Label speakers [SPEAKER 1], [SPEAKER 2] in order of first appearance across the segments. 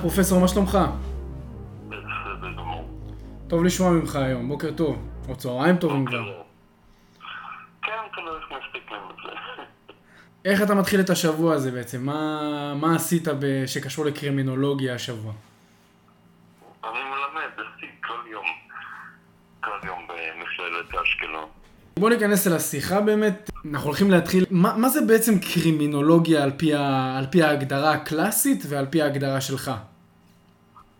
[SPEAKER 1] פרופסור, מה שלומך?
[SPEAKER 2] בסדר גמור.
[SPEAKER 1] טוב לשמוע ממך היום, בוקר טוב. או צהריים טובים כבר.
[SPEAKER 2] כן, כנראה שמספיקים את זה.
[SPEAKER 1] איך אתה מתחיל את השבוע הזה בעצם? מה, מה עשית שקשור לקרימינולוגיה השבוע?
[SPEAKER 2] אני מלמד כל יום. כל יום במכללת אשקלון.
[SPEAKER 1] בוא ניכנס אל השיחה באמת. אנחנו הולכים להתחיל, מה, מה זה בעצם קרימינולוגיה על פי, ה, על פי ההגדרה הקלאסית ועל פי ההגדרה שלך?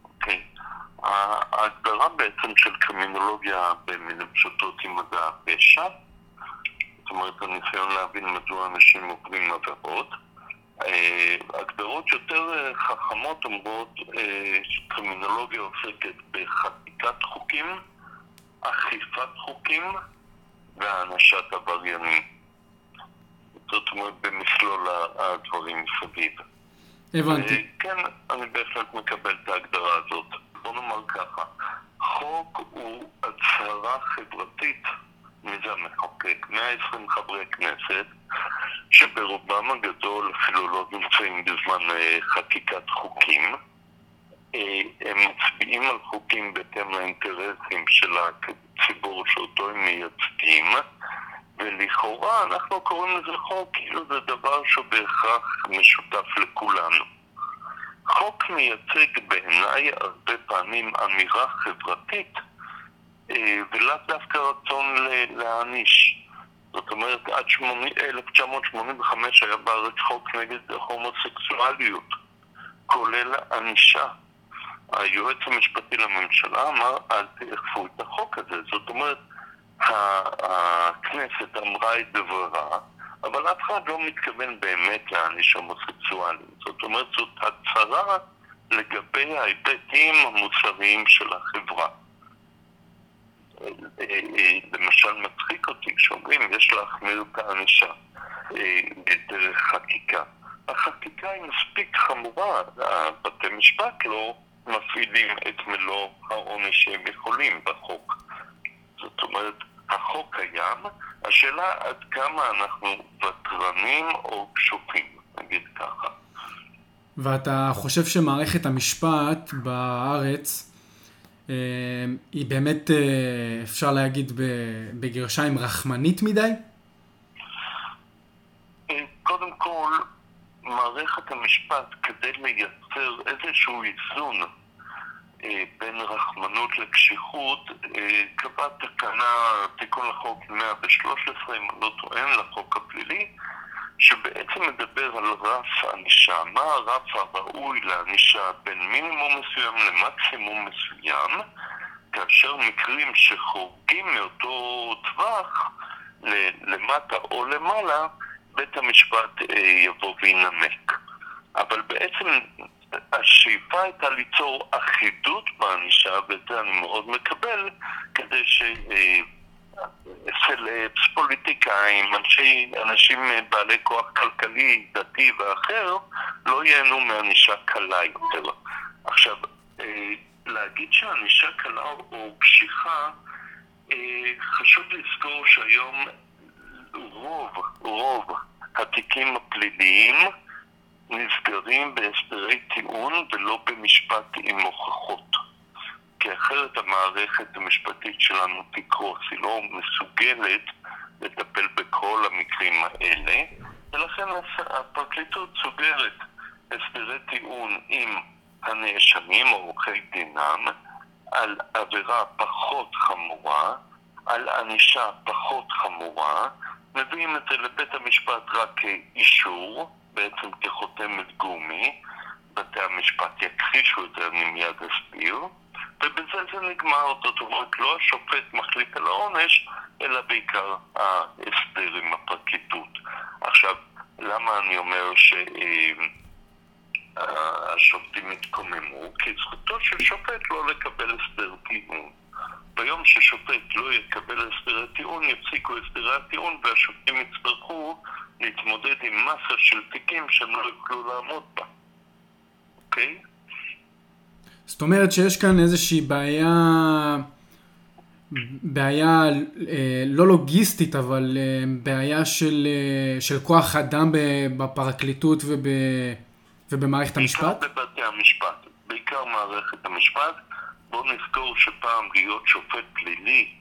[SPEAKER 2] אוקיי. ההגדרה בעצם של קרימינולוגיה במילים פשוטות היא מדע הפשע. זאת אומרת, הניסיון להבין מדוע אנשים עוברים עבירות. אה, הגדרות יותר אה, חכמות אומרות אה, שקרימינולוגיה עוסקת בחקיקת חוקים, אכיפת חוקים והענשת עבריינים. זאת אומרת, במכלול הדברים מסביב.
[SPEAKER 1] הבנתי.
[SPEAKER 2] אה, כן, אני בהחלט מקבל את ההגדרה הזאת. בוא נאמר ככה, חוק הוא הצהרה חברתית, מי זה המחוקק? 120 חברי כנסת, שברובם הגדול אפילו לא נמצאים בזמן אה, חקיקת חוקים. אה, הם מצביעים על חוקים בהתאם לאינטרסים של הציבור שאותו הם מייצגים, ולכאורה אנחנו קוראים לזה חוק כאילו זה דבר שהוא בהכרח משותף לכולנו. חוק מייצג בעיניי הרבה פעמים אמירה חברתית אה, ולאו דווקא רצון להעניש. זאת אומרת, עד 80, 1985 היה בארץ חוק נגד הומוסקסואליות, כולל ענישה. היועץ המשפטי לממשלה אמר, אל תאכפו את החוק הזה. זאת אומרת, הכנסת אמרה את דברה, אבל אף אחד לא מתכוון באמת להעניש הומוסקסואלים. זאת אומרת, זאת הצהרה לגבי ההיבטים המוסריים של החברה. אה, אה, למשל מצחיק אותי כשאומרים יש להחמיר את הענישה אה, בדרך חקיקה. החקיקה היא מספיק חמורה, בתי משפט לא מפעילים את מלוא העונש שהם יכולים בחוק. זאת אומרת, החוק קיים, השאלה עד כמה אנחנו ותרנים או קשוחים, נגיד ככה.
[SPEAKER 1] ואתה חושב שמערכת המשפט בארץ אה, היא באמת, אה, אפשר להגיד בגרשיים, רחמנית מדי?
[SPEAKER 2] אה, קודם כל, מערכת המשפט, כדי לייצר איזשהו איזון אה, בין רחמנות לקשיחות, אה, קבע תקנה, תיקון לחוק 113, אם לא טוען, לחוק הפלילי, שבעצם מדבר על רף ענישה, מה הרף הראוי לענישה? בין מינימום מסוים למקסימום מסוים, כאשר מקרים שחורגים מאותו טווח למטה או למעלה, בית המשפט אה, יבוא וינמק. אבל בעצם השאיפה הייתה ליצור אחידות בענישה, ואת זה אני מאוד מקבל, כדי ש... אה, סלפס, פוליטיקאים, אנשי, אנשים בעלי כוח כלכלי, דתי ואחר, לא ייהנו מענישה קלה יותר. עכשיו, אה, להגיד שענישה קלה או קשיחה, אה, חשוב לזכור שהיום רוב, רוב התיקים הפליליים נסגרים בהסדרי טיעון ולא במשפט עם הוכחות. כי אחרת המערכת המשפטית שלנו תקרוס, היא לא מסוגלת לטפל בכל המקרים האלה, ולכן הפרקליטות סוגרת הסדרי טיעון עם הנאשמים עורכי דינם על עבירה פחות חמורה, על ענישה פחות חמורה, מביאים את זה לבית המשפט רק כאישור, בעצם כחותמת גומי, בתי המשפט יכחישו את זה, אני מיד אסביר, ובזה זה נגמר, זאת אומרת, לא השופט מחליט על העונש, אלא בעיקר ההסדר עם הפרקליטות. עכשיו, למה אני אומר שהשופטים התקוממו? כי זכותו של שופט לא לקבל הסדר טיעון. ביום ששופט לא יקבל הסדרי טיעון, יפסיקו הסדרי הטיעון והשופטים יצטרכו להתמודד עם מסה של תיקים שהם לא יוכלו לעמוד בה. אוקיי?
[SPEAKER 1] זאת אומרת שיש כאן איזושהי בעיה, בעיה אה, לא לוגיסטית, אבל אה, בעיה של, אה, של כוח אדם בפרקליטות וב, ובמערכת המשפט?
[SPEAKER 2] בעיקר בבתי המשפט. בעיקר מערכת המשפט. בואו נזכור שפעם להיות שופט פלילי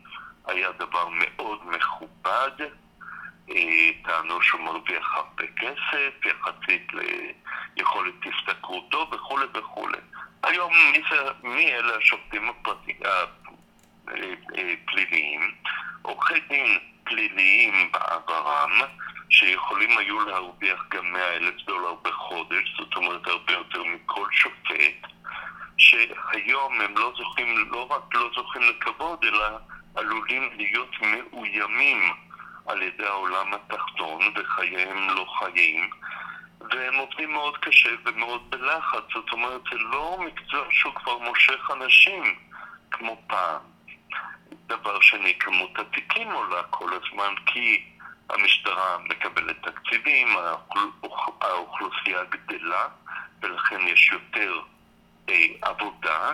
[SPEAKER 2] היה דבר מאוד מכובד. אה, טענו שהוא מרוויח הרבה כסף, יחסית ליכולת השתכרותו וכולי וכולי. היום מי, זה, מי אלה השופטים הפליליים? אה, עורכי דין פליליים בעברם, שיכולים היו להרוויח גם 100 אלף דולר בחודש, זאת אומרת הרבה יותר מכל שופט, שהיום הם לא זוכים, לא רק לא זוכים לכבוד, אלא עלולים להיות מאוימים על ידי העולם התחתון, וחייהם לא חיים, והם עובדים מאוד קשה ומאוד בלחץ, זאת אומרת, זה לא מקצוע שהוא כבר מושך אנשים כמו פעם. דבר שני, כמות התיקים עולה כל הזמן, כי המשטרה מקבלת תקציבים, האוכלוסייה גדלה, ולכן יש יותר עבודה.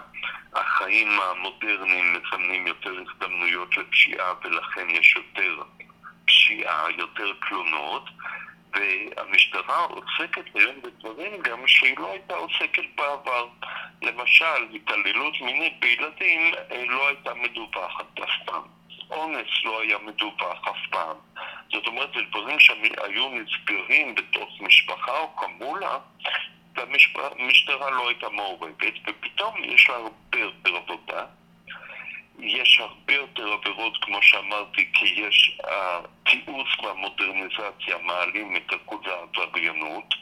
[SPEAKER 2] החיים המודרניים מסמנים יותר הזדמנויות לפשיעה, ולכן יש יותר פשיעה, יותר תלונות, והמשטרה עוסקת היום בדברים גם שהיא לא הייתה עוסקת בעבר. למשל, התעללות מינית בילדים אה, לא הייתה מדווחת אף פעם. אונס לא היה מדווח אף פעם. זאת אומרת, זה דברים שהיו נסגרים בתוך משפחה או חמולה, והמשטרה לא הייתה מעורבת, ופתאום יש לה הרבה יותר עבודה. יש הרבה יותר עבירות, כמו שאמרתי, כי יש התיעוש uh, והמודרניזציה מעלים את אחוז העבריינות,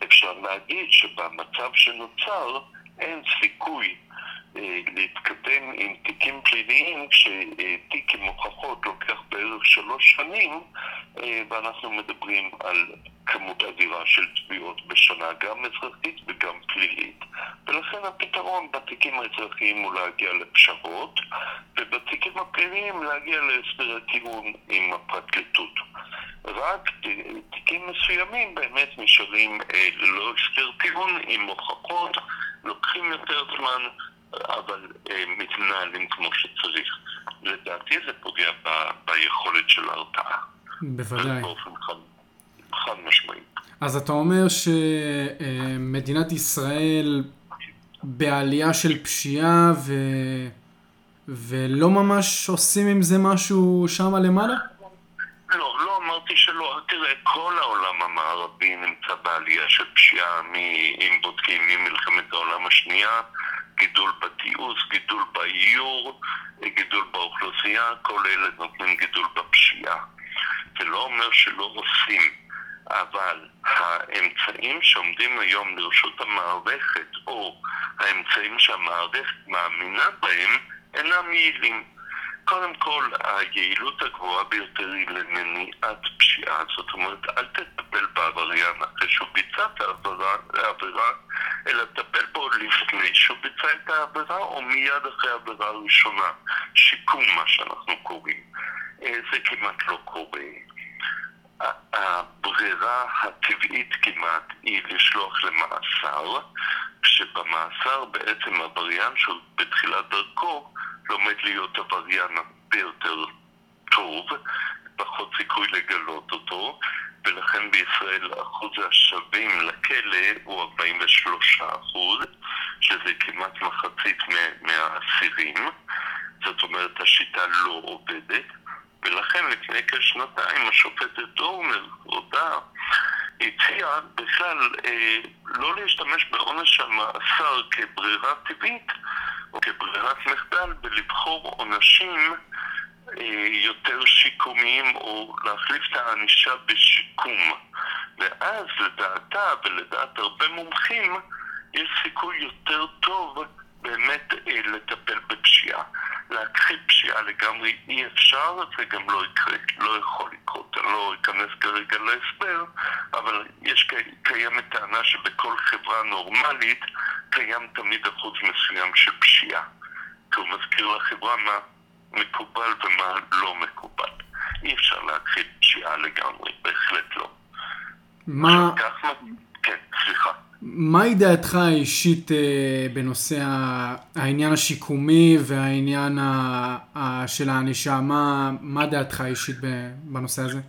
[SPEAKER 2] ואפשר להגיד שבמצב שנוצר אין סיכוי אה, להתקדם עם תיקים פליליים כשתיק עם הוכחות לוקח בערך שלוש שנים אה, ואנחנו מדברים על כמות אדירה של תביעות בשנה, גם אזרחית וגם פלילית. ולכן הפתרון בתיקים האזרחיים הוא להגיע לפשרות ובתיקים הפליליים להגיע להסדר הטיעון עם הפרקליטות. רק תיקים מסוימים באמת נשארים אה, ללא הסדר טיעון עם הוכחות, לוקחים יותר זמן אבל אה, מתנהלים כמו שצריך. לדעתי זה פוגע ב, ביכולת של ההרתעה.
[SPEAKER 1] בוודאי.
[SPEAKER 2] באופן חד, חד משמעי.
[SPEAKER 1] אז אתה אומר שמדינת ישראל בעלייה של פשיעה ו... ולא ממש עושים עם זה משהו שם למעלה?
[SPEAKER 2] לא, לא אמרתי שלא. תראה, כל העולם המערבי נמצא בעלייה של פשיעה, אם בודקים ממלחמת העולם השנייה, גידול בתיעוש, גידול באיור, גידול באוכלוסייה, כל אלה נותנים גידול בפשיעה. זה לא אומר שלא עושים, אבל האמצעים שעומדים היום לרשות המערכת, או האמצעים שהמערכת מאמינה בהם, אינם יעילים. קודם כל, היעילות הגבוהה ביותר היא למניעת פשיעה, זאת אומרת, אל תטפל בעבריין אחרי שהוא ביצע את העבירה, אלא תטפל בו לפני שהוא ביצע את העבירה או מיד אחרי העבירה הראשונה. שיקום, מה שאנחנו קוראים. אה, זה כמעט לא קורה. הברירה הטבעית כמעט היא לשלוח למאסר, כשבמאסר בעצם עבריין שהוא בתחילת דרכו לומד להיות עבריין הרבה יותר טוב, פחות סיכוי לגלות אותו, ולכן בישראל אחוז השבים לכלא הוא 43 אחוז, שזה כמעט מחצית מהאסירים. זאת אומרת, השיטה לא עובדת, ולכן לפני כשנתיים השופטת דורנר הודה, הציעה בכלל אה, לא להשתמש בעונש המאסר כברירה טבעית כברירת מחדל ולבחור עונשים אה, יותר שיקומיים או להחליף את הענישה בשיקום. ואז לדעתה ולדעת הרבה מומחים יש סיכוי יותר טוב באמת אה, לטפל בפשיעה. להכחיד פשיעה לגמרי אי אפשר, זה גם לא יקרה, לא יכול לקרות. אני לא אכנס כרגע להסבר, אבל יש, קיימת טענה שבכל חברה נורמלית קיים תמיד אחוז מסוים של פשיעה. כי הוא מזכיר לחברה מה מקובל ומה לא מקובל. אי אפשר להכחיד פשיעה לגמרי, בהחלט לא.
[SPEAKER 1] מה...
[SPEAKER 2] כך, כן, סליחה.
[SPEAKER 1] מהי דעתך האישית אה, בנושא העניין השיקומי והעניין של הענישה? מה, מה דעתך האישית בנושא הזה?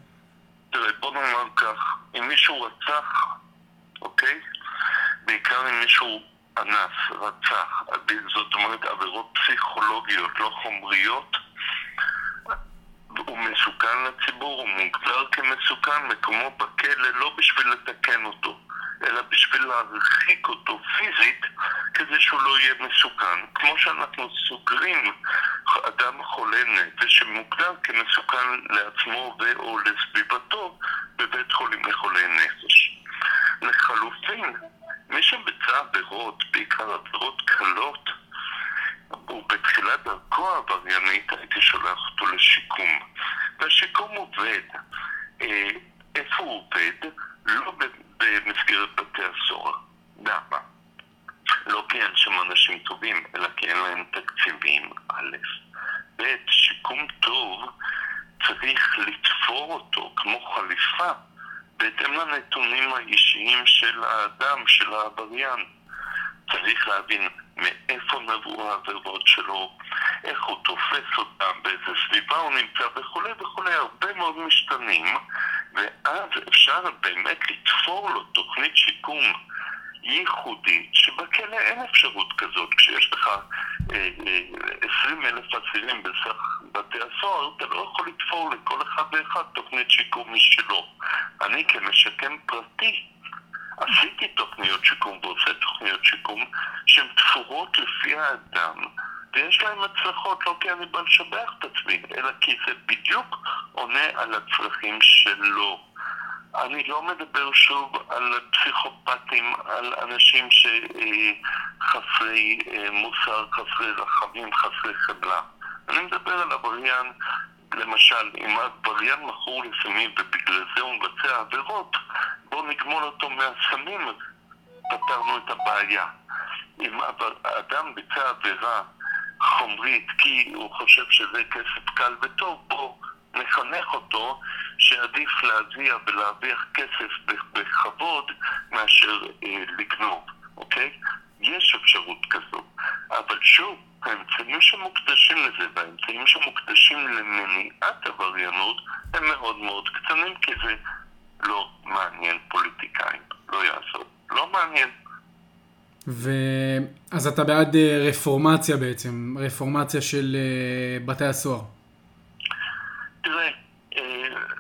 [SPEAKER 2] תראה, בוא נאמר כך, אם מישהו רצח, אוקיי? בעיקר אם מישהו אנס, רצח, זאת אומרת עבירות פסיכולוגיות, לא חומריות, הוא מסוכן לציבור, הוא מוגדר כמסוכן, מקומו בכלא לא בשביל לתקן אותו, אלא בשביל להרחיק אותו פיזית כדי שהוא לא יהיה מסוכן. כמו שאנחנו סוגרים אדם חולה נפש שמוגדר כמסוכן לעצמו ו/או לסביבתו בבית חולים לחולי נפש. לחלופין, מי שביצע עבירות, בעיקר עבירות קלות, הוא בתחילת דרכו העבריינית הייתי שולח אותו לשיקום. והשיקום עובד. אה, איפה הוא עובד? לא במסגרת בתי הסוהר. למה? לא כי אין שם אנשים טובים, אלא כי אין להם תקציבים, א', ב', שיקום טוב צריך לתפור אותו כמו חליפה בהתאם לנתונים האישיים של האדם, של העבריין. צריך להבין מאיפה נבעו העבירות שלו, איך הוא תופס אותם, באיזה סביבה הוא נמצא וכולי וכולי, הרבה מאוד משתנים, ואז אפשר באמת לתפור לו תוכנית שיקום ייחודית, שבכלא אין אפשרות כזאת. כשיש לך אה, אה, 20 אלף אסירים בסך בתי הסוהר, אתה לא יכול לתפור לכל אחד ואחד תוכנית שיקום משלו. אני כמשקם פרטי עשיתי תוכניות שיקום ועושה תוכניות שיקום שהן תפורות לפי האדם ויש להן הצלחות לא כי אני בא לשבח את עצמי, אלא כי זה בדיוק עונה על הצרכים שלו. אני לא מדבר שוב על פסיכופטים, על אנשים שחסרי אה, מוסר, חסרי רחמים, חסרי חמלה. אני מדבר על עבריין, למשל, אם עבריין מכור לסמים ובגלל זה הוא מבצע עבירות, בואו נגמול אותו מהסמים, פתרנו את הבעיה. אם אדם ביצע עבירה חומרית כי הוא חושב שזה כסף קל וטוב, בואו נחנך אותו שעדיף להזיע ולהרוויח כסף בכבוד מאשר אה, לגנוב, אוקיי? יש אפשרות כזו. אבל שוב, האמצעים שמוקדשים לזה והאמצעים שמוקדשים למניעת עבריינות הם מאוד מאוד קטנים כי זה לא מעניין פוליטיקאים, לא יעזור. לא מעניין.
[SPEAKER 1] ו... אז אתה בעד אה, רפורמציה בעצם, רפורמציה של uh, בתי הסוהר.
[SPEAKER 2] תראה, אה,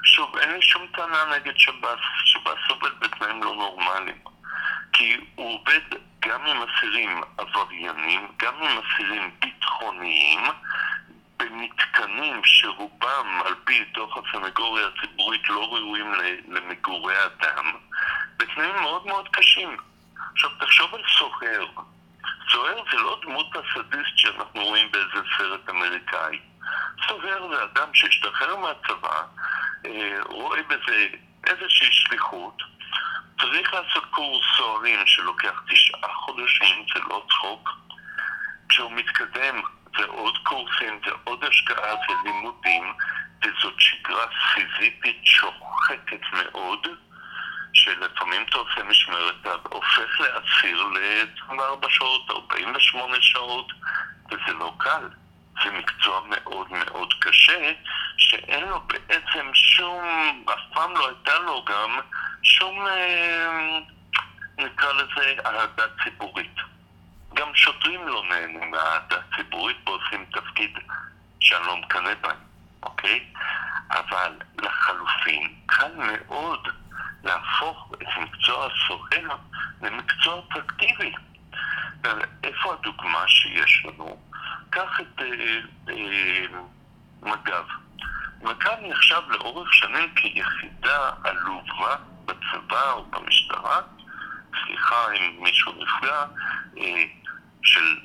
[SPEAKER 2] שוב, אין לי שום טענה נגד שב"ס, שב"ס עובד בתנאים לא נורמליים. כי הוא עובד גם עם אסירים עבריינים, גם עם אסירים ביטחוניים, במתקנים שרובם, על פי דוח הסנגוריה הציבורית, לא ראויים למגורי אדם, בתנאים מאוד מאוד קשים. עכשיו, תחשוב על סוהר. סוהר זה לא דמות הסדיסט שאנחנו רואים באיזה סרט אמריקאי. סוהר זה אדם שהשתחרר מהצבא, אה, רואה בזה איזושהי שליחות, צריך לעשות קורס סוהרים שלוקח תשעה חודשים, זה לא צחוק. כשהוא מתקדם זה עוד קורסים, זה עוד השקעה, זה לימודים, וזאת שגרה סיזיפית שוחקת מאוד, שלפעמים אתה עושה משמרת, אתה הופך לאסיר ל-24 שעות, 48 שעות, וזה לא קל. זה מקצוע מאוד מאוד קשה, שאין לו בעצם שום, אף פעם לא הייתה לו גם שום, אה, נקרא לזה, אהדה ציבורית. גם שוטרים לא נהנים מהאהדה ציבורית ועושים תפקיד שאני לא מקנא בהם, אוקיי? אבל לחלופין, קל מאוד להפוך את מקצוע הסוהר למקצוע אטרקטיבי. איפה הדוגמה שיש לנו? קח את אה, אה, מג"ב. מג"ב נחשב לאורך שנים כיחידה עלובה בצבא או במשטרה, סליחה אם מישהו נפגע, אה, של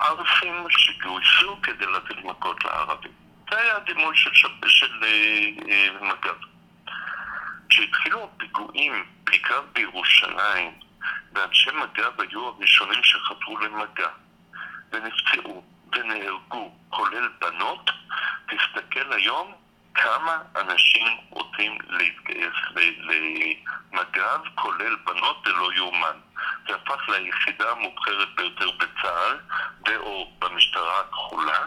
[SPEAKER 2] ערפים שגויסו כדי לתת מכות לערבים. זה היה הדימוי של, של, של אה, אה, מג"ב. כשהתחילו הפיגועים, בעיקר בירושלים, ואנשי מג"ב היו הראשונים שחתרו למגע ונפצעו ונהרגו, כולל בנות, תסתכל היום כמה אנשים רוצים להתגייס למג"ב, כולל בנות, זה לא יאומן. זה הפך ליחידה המובחרת ביותר בצה"ל, ו/או במשטרה הכחולה,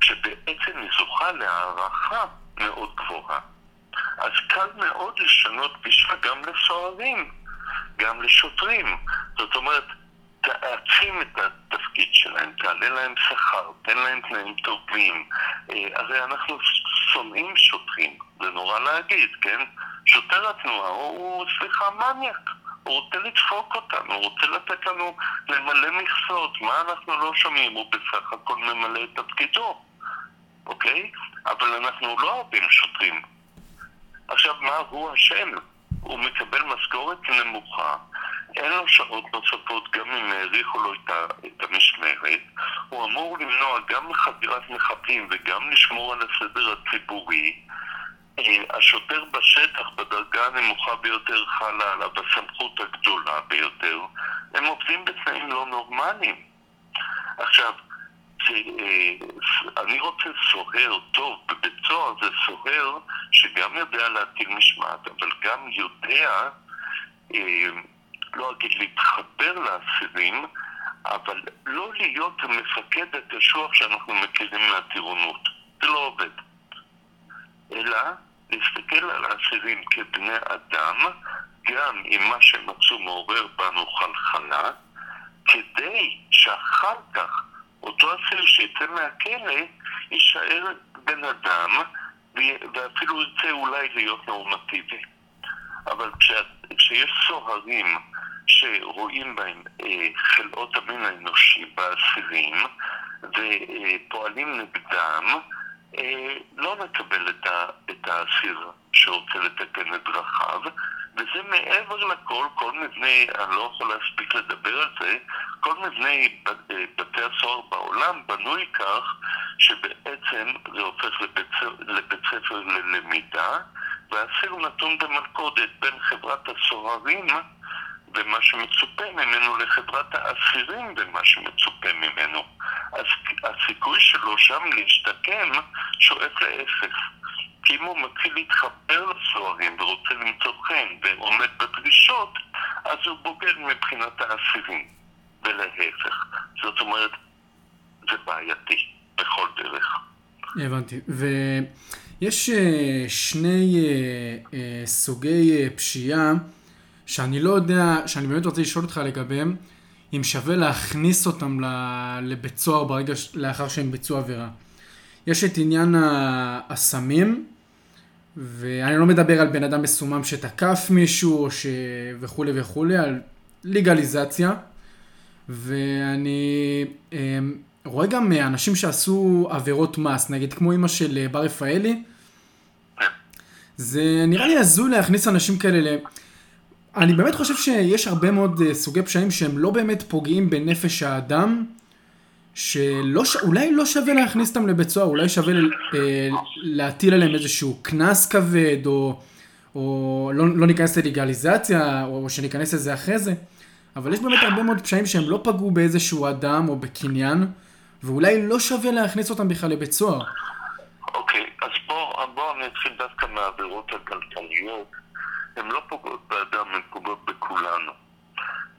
[SPEAKER 2] שבעצם היא זוכה להערכה מאוד גבוהה. אז קל מאוד לשנות גישה גם לסוהרים, גם לשוטרים. זאת אומרת, תעצים את התפקיד שלהם, תעלה להם שכר, תן להם תנאים טובים. אה, הרי אנחנו שונאים שוטרים, זה נורא להגיד, כן? שוטר התנועה הוא, סליחה, מניאק. הוא רוצה לדפוק אותנו, הוא רוצה לתת לנו למלא מכסות. מה אנחנו לא שומעים? הוא בסך הכל ממלא את תפקידו, אוקיי? אבל אנחנו לא אוהבים שוטרים. עכשיו, מה הוא אשם? הוא מקבל משכורת נמוכה, אין לו שעות נוספות גם אם האריכו לו את המשמרת, הוא אמור למנוע גם חדירת מחבלים וגם לשמור על הסדר הציבורי. אה, השוטר בשטח בדרגה הנמוכה ביותר חלה עליו הסמכות הגדולה ביותר, הם עובדים בתנאים לא נורמליים. עכשיו, אה, אני רוצה סוהר טוב, בבית סוהר זה סוהר שגם יודע להטיל משמעת, אבל גם יודע, אה, לא אגיד להתחבר לאסירים, אבל לא להיות המפקד הקשוח שאנחנו מכירים מהטירונות. זה לא עובד. אלא להסתכל על האסירים כבני אדם, גם אם מה שהם עשו מעורר בנו חלחלה, כדי שאחר כך אותו אסיר שיצא מהכלא יישאר בן אדם ואפילו ירצה אולי להיות נורמטיבי. אבל כשיש סוהרים שרואים בהם אה, חלאות המין האנושי באסירים ופועלים נגדם, אה, לא נקבל את, האסיר שרוצה לתקן את דרכיו, וזה מעבר לכל, כל מבנה, אני לא יכול להספיק לדבר על זה, כל מבנה אה, בתי הסוהר בעולם בנוי כך שבעצם זה הופך לבית, לבית ספר ללמידה, והאסיר נתון במלכודת בין חברת הסוהרים ומה שמצופה ממנו לחברת האסירים ומה שמצופה ממנו. אז הסיכוי שלו שם להשתקם שואף לאפס. כי אם הוא מתחיל להתחבר לסוהרים ורוצה למצוא חן ועומד בדרישות, אז הוא בוגר מבחינת האסירים, ולהפך. זאת אומרת, זה בעייתי בכל דרך.
[SPEAKER 1] הבנתי. ויש אה, שני אה, אה, סוגי פשיעה שאני לא יודע, שאני באמת רוצה לשאול אותך לגביהם, אם שווה להכניס אותם לבית סוהר ברגע, לאחר שהם ביצעו עבירה. יש את עניין הסמים, ואני לא מדבר על בן אדם מסומם שתקף מישהו ש... וכולי וכולי, על לגליזציה. ואני אה, רואה גם אנשים שעשו עבירות מס, נגיד כמו אימא של אה, בר רפאלי. זה נראה לי הזוי להכניס אנשים כאלה ל... אני באמת חושב שיש הרבה מאוד אה, סוגי פשעים שהם לא באמת פוגעים בנפש האדם, שאולי לא שווה להכניס אותם לבית סוהר, אולי שווה אה, להטיל עליהם איזשהו קנס כבד, או, או לא, לא ניכנס ללגליזציה, או שניכנס לזה אחרי זה, אבל יש באמת הרבה מאוד פשעים שהם לא פגעו באיזשהו אדם או בקניין, ואולי לא שווה להכניס אותם בכלל לבית סוהר.
[SPEAKER 2] אוקיי, okay, אז בוא, בוא אני אתחיל דווקא מהעבירות הכלכליות. הן לא פוגעות באדם, הן פוגעות בכולנו.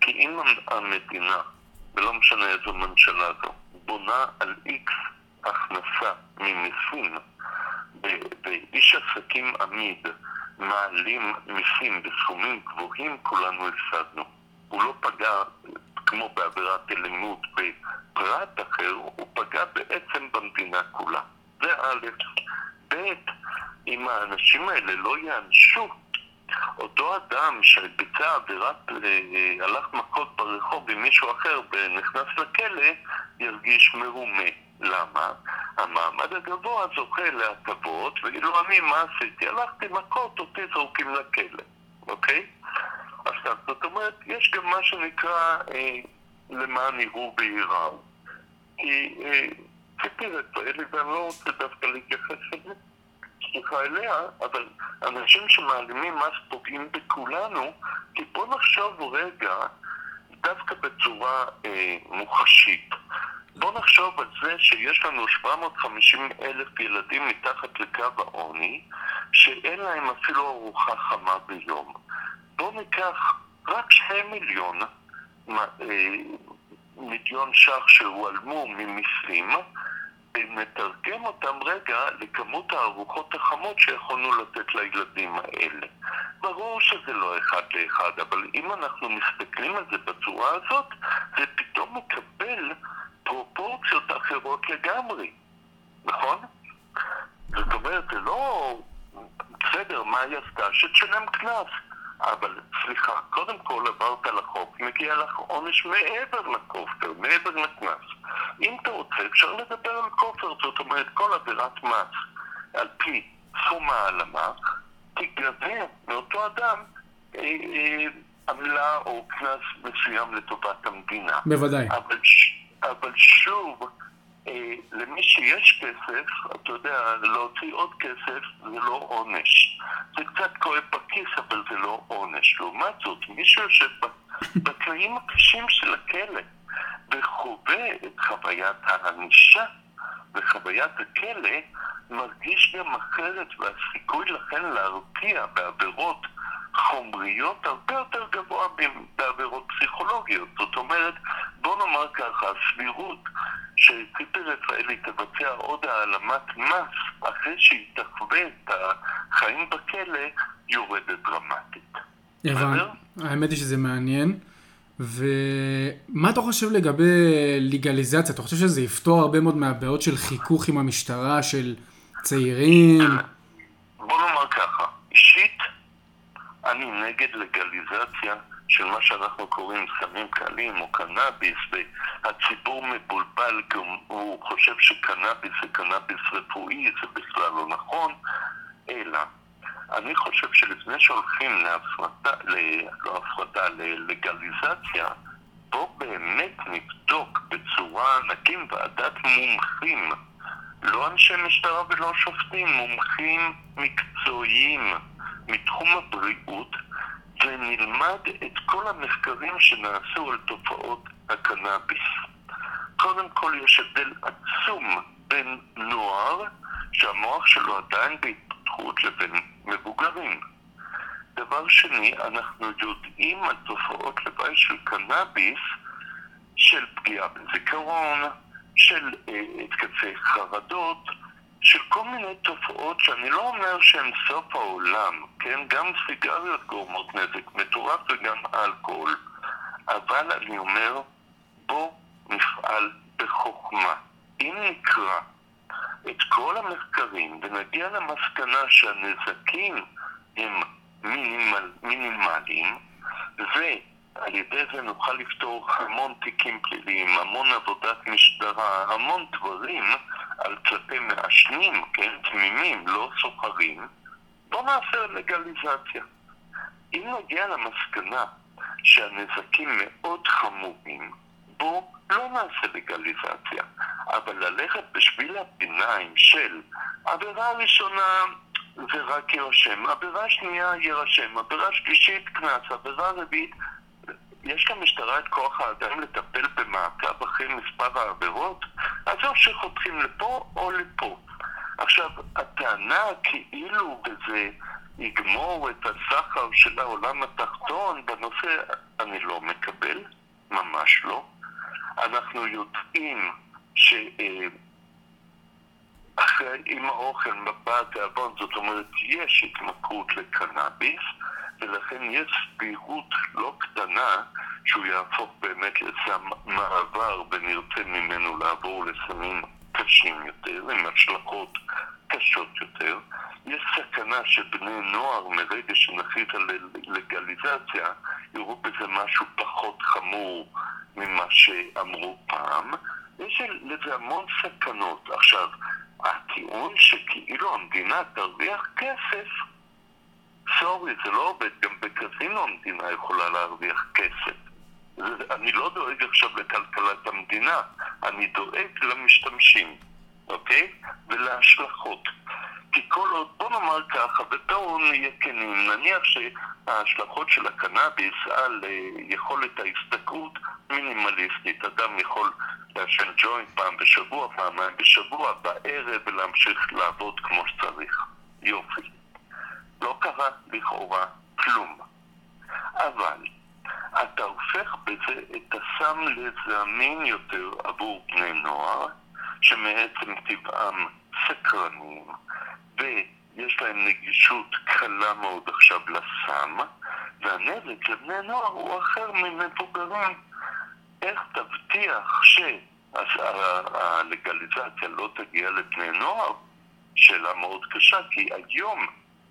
[SPEAKER 2] כי אם המדינה, ולא משנה איזו ממשלה זו, בונה על איקס הכנסה ממיסים, ואיש עסקים עמיד מעלים מיסים בסכומים גבוהים, כולנו הפסדנו. הוא לא פגע, כמו בעבירת אלימות, בפרט אחר, הוא פגע בעצם במדינה כולה. זה א', ב', אם האנשים האלה לא יענשו אותו אדם שביצע עבירת, אה, הלך מכות ברחוב עם מישהו אחר ונכנס לכלא, ירגיש מרומה. למה? המעמד הגבוה זוכה להטבות, ואילו אני, מה עשיתי? הלכתי מכות, אותי זורקים לכלא, אוקיי? עכשיו, זאת אומרת, יש גם מה שנקרא אה, למען יראו וייראו. כי אה, ציפי רפאלי, ואני לא רוצה דווקא להתייחס לזה, סליחה אליה, אבל אנשים שמעלימים מס פוגעים בכולנו, כי בוא נחשוב רגע דווקא בצורה אה, מוחשית. בוא נחשוב על זה שיש לנו 750 אלף ילדים מתחת לקו העוני, שאין להם אפילו ארוחה חמה ביום. בוא ניקח רק 2 מיליון אה, מיליון ש"ח שהועלמו ממיסים, ונתרגם אותם רגע לכמות הארוחות החמות שיכולנו לתת לילדים האלה. ברור שזה לא אחד לאחד, אבל אם אנחנו מסתכלים על זה בצורה הזאת, זה פתאום מקבל פרופורציות אחרות לגמרי, נכון? זאת אומרת, זה לא... בסדר, מה היא עשתה? שתשלם קנס. אבל סליחה, קודם כל עברת לחוק, מגיע לך עונש מעבר לכופר, מעבר לקנס. אם אתה רוצה, אפשר לדבר על כופר, זאת אומרת, כל עבירת מס, על פי סכום העלמה, תגבה מאותו אדם אה, אה, עמלה או קנס מסוים לטובת המדינה.
[SPEAKER 1] בוודאי.
[SPEAKER 2] אבל, אבל שוב, למי שיש כסף, אתה יודע, להוציא עוד כסף זה לא עונש. זה קצת כואב בכיס, אבל זה לא עונש. לעומת זאת, מי שיושב בתנאים הקשים של הכלא וחווה את חוויית הענישה וחוויית הכלא, מרגיש גם אחרת, והסיכוי לכן להרתיע בעבירות חומריות הרבה יותר גבוה בעבירות פסיכולוגיות. זאת אומרת, בוא נאמר ככה, הסבירות שציפי רפאלי תבצע עוד העלמת מס אחרי שהיא תחווה את החיים בכלא, יורדת דרמטית.
[SPEAKER 1] הבנתי. האמת היא שזה מעניין. ומה אתה חושב לגבי לגליזציה? אתה חושב שזה יפתור הרבה מאוד מהבעיות של חיכוך עם המשטרה, של צעירים?
[SPEAKER 2] בוא נאמר ככה, אישית, אני נגד לגליזציה של מה שאנחנו קוראים סמים קלים או קנאביס, והציבור מבולבל, כי הוא חושב שקנאביס זה קנאביס רפואי, זה בכלל לא נכון, אלא אני חושב שלפני שהולכים להפרטה, לא הפרטה, ללגליזציה, בואו באמת נבדוק בצורה, נקים ועדת מומחים, לא אנשי משטרה ולא שופטים, מומחים מקצועיים מתחום הבריאות, ונלמד את כל המחקרים שנעשו על תופעות הקנאביס. קודם כל יש הבדל עצום בין נוער, שהמוח שלו עדיין בהתפתחות, לבין מבוגרים. דבר שני, אנחנו יודעים על תופעות לוואי של קנאביס, של פגיעה בזיכרון, של אה, התקפי חרדות, של כל מיני תופעות שאני לא אומר שהן סוף העולם, כן? גם סיגריות גורמות נזק מטורף וגם אלכוהול, אבל אני אומר, בוא נפעל בחוכמה. אם נקרא את כל המחקרים ונגיע למסקנה שהנזקים הם מינימל, מינימליים, ועל ידי זה נוכל לפתור המון תיקים פליליים, המון עבודת משטרה, המון דברים על כלפי מעשנים, כן, תמימים, לא סוחרים, בואו נעשה לגליזציה. אם נגיע למסקנה שהנזקים מאוד חמורים, בואו לא נעשה לגליזציה, אבל ללכת בשביל הביניים של עבירה ראשונה זה רק יירשם, עבירה שנייה יירשם, עבירה שלישית קנס, עבירה רביעית יש למשטרה את כוח האדם לטפל במעקב אחרי מספר העבירות, אז או שחותכים לפה או לפה. עכשיו, הטענה כאילו וזה יגמור את הסחר של העולם התחתון בנושא, אני לא מקבל, ממש לא. אנחנו יודעים שאחרי עם האוכל מבע התיאבון, זאת אומרת, יש התמכרות לקנאביס, ולכן יש סבירות לא קטנה שהוא יהפוך באמת לסם מעבר ונרצה ממנו לעבור לסמים קשים יותר, עם השלכות קשות יותר. יש סכנה שבני נוער מרגע שנחליט על לגליזציה יראו בזה משהו פחות חמור ממה שאמרו פעם. יש לזה המון סכנות. עכשיו, הטיעון שכאילו המדינה תרוויח כסף, סורי, זה לא עובד. גם בקזינו המדינה יכולה להרוויח כסף. אני לא דואג עכשיו לכלכלת המדינה, אני דואג למשתמשים, אוקיי? ולהשלכות. כי כל עוד, בוא נאמר ככה, ובואו נהיה כנים, נניח שההשלכות של הקנאביס על uh, יכולת ההשתכרות מינימליסטית. אדם יכול לעשן ג'וינט פעם בשבוע, פעמיים בשבוע, בערב, ולהמשיך לעבוד כמו שצריך. יופי. לא קרה לכאורה כלום. אבל אתה הופך בזה את הסם לזמין יותר עבור בני נוער, שמעצם טבעם סקרנים, ויש להם נגישות קלה מאוד עכשיו לסם, והנזק לבני נוער הוא אחר ממבוגרים. איך תבטיח שהלגליזציה לא תגיע לבני נוער? שאלה מאוד קשה, כי היום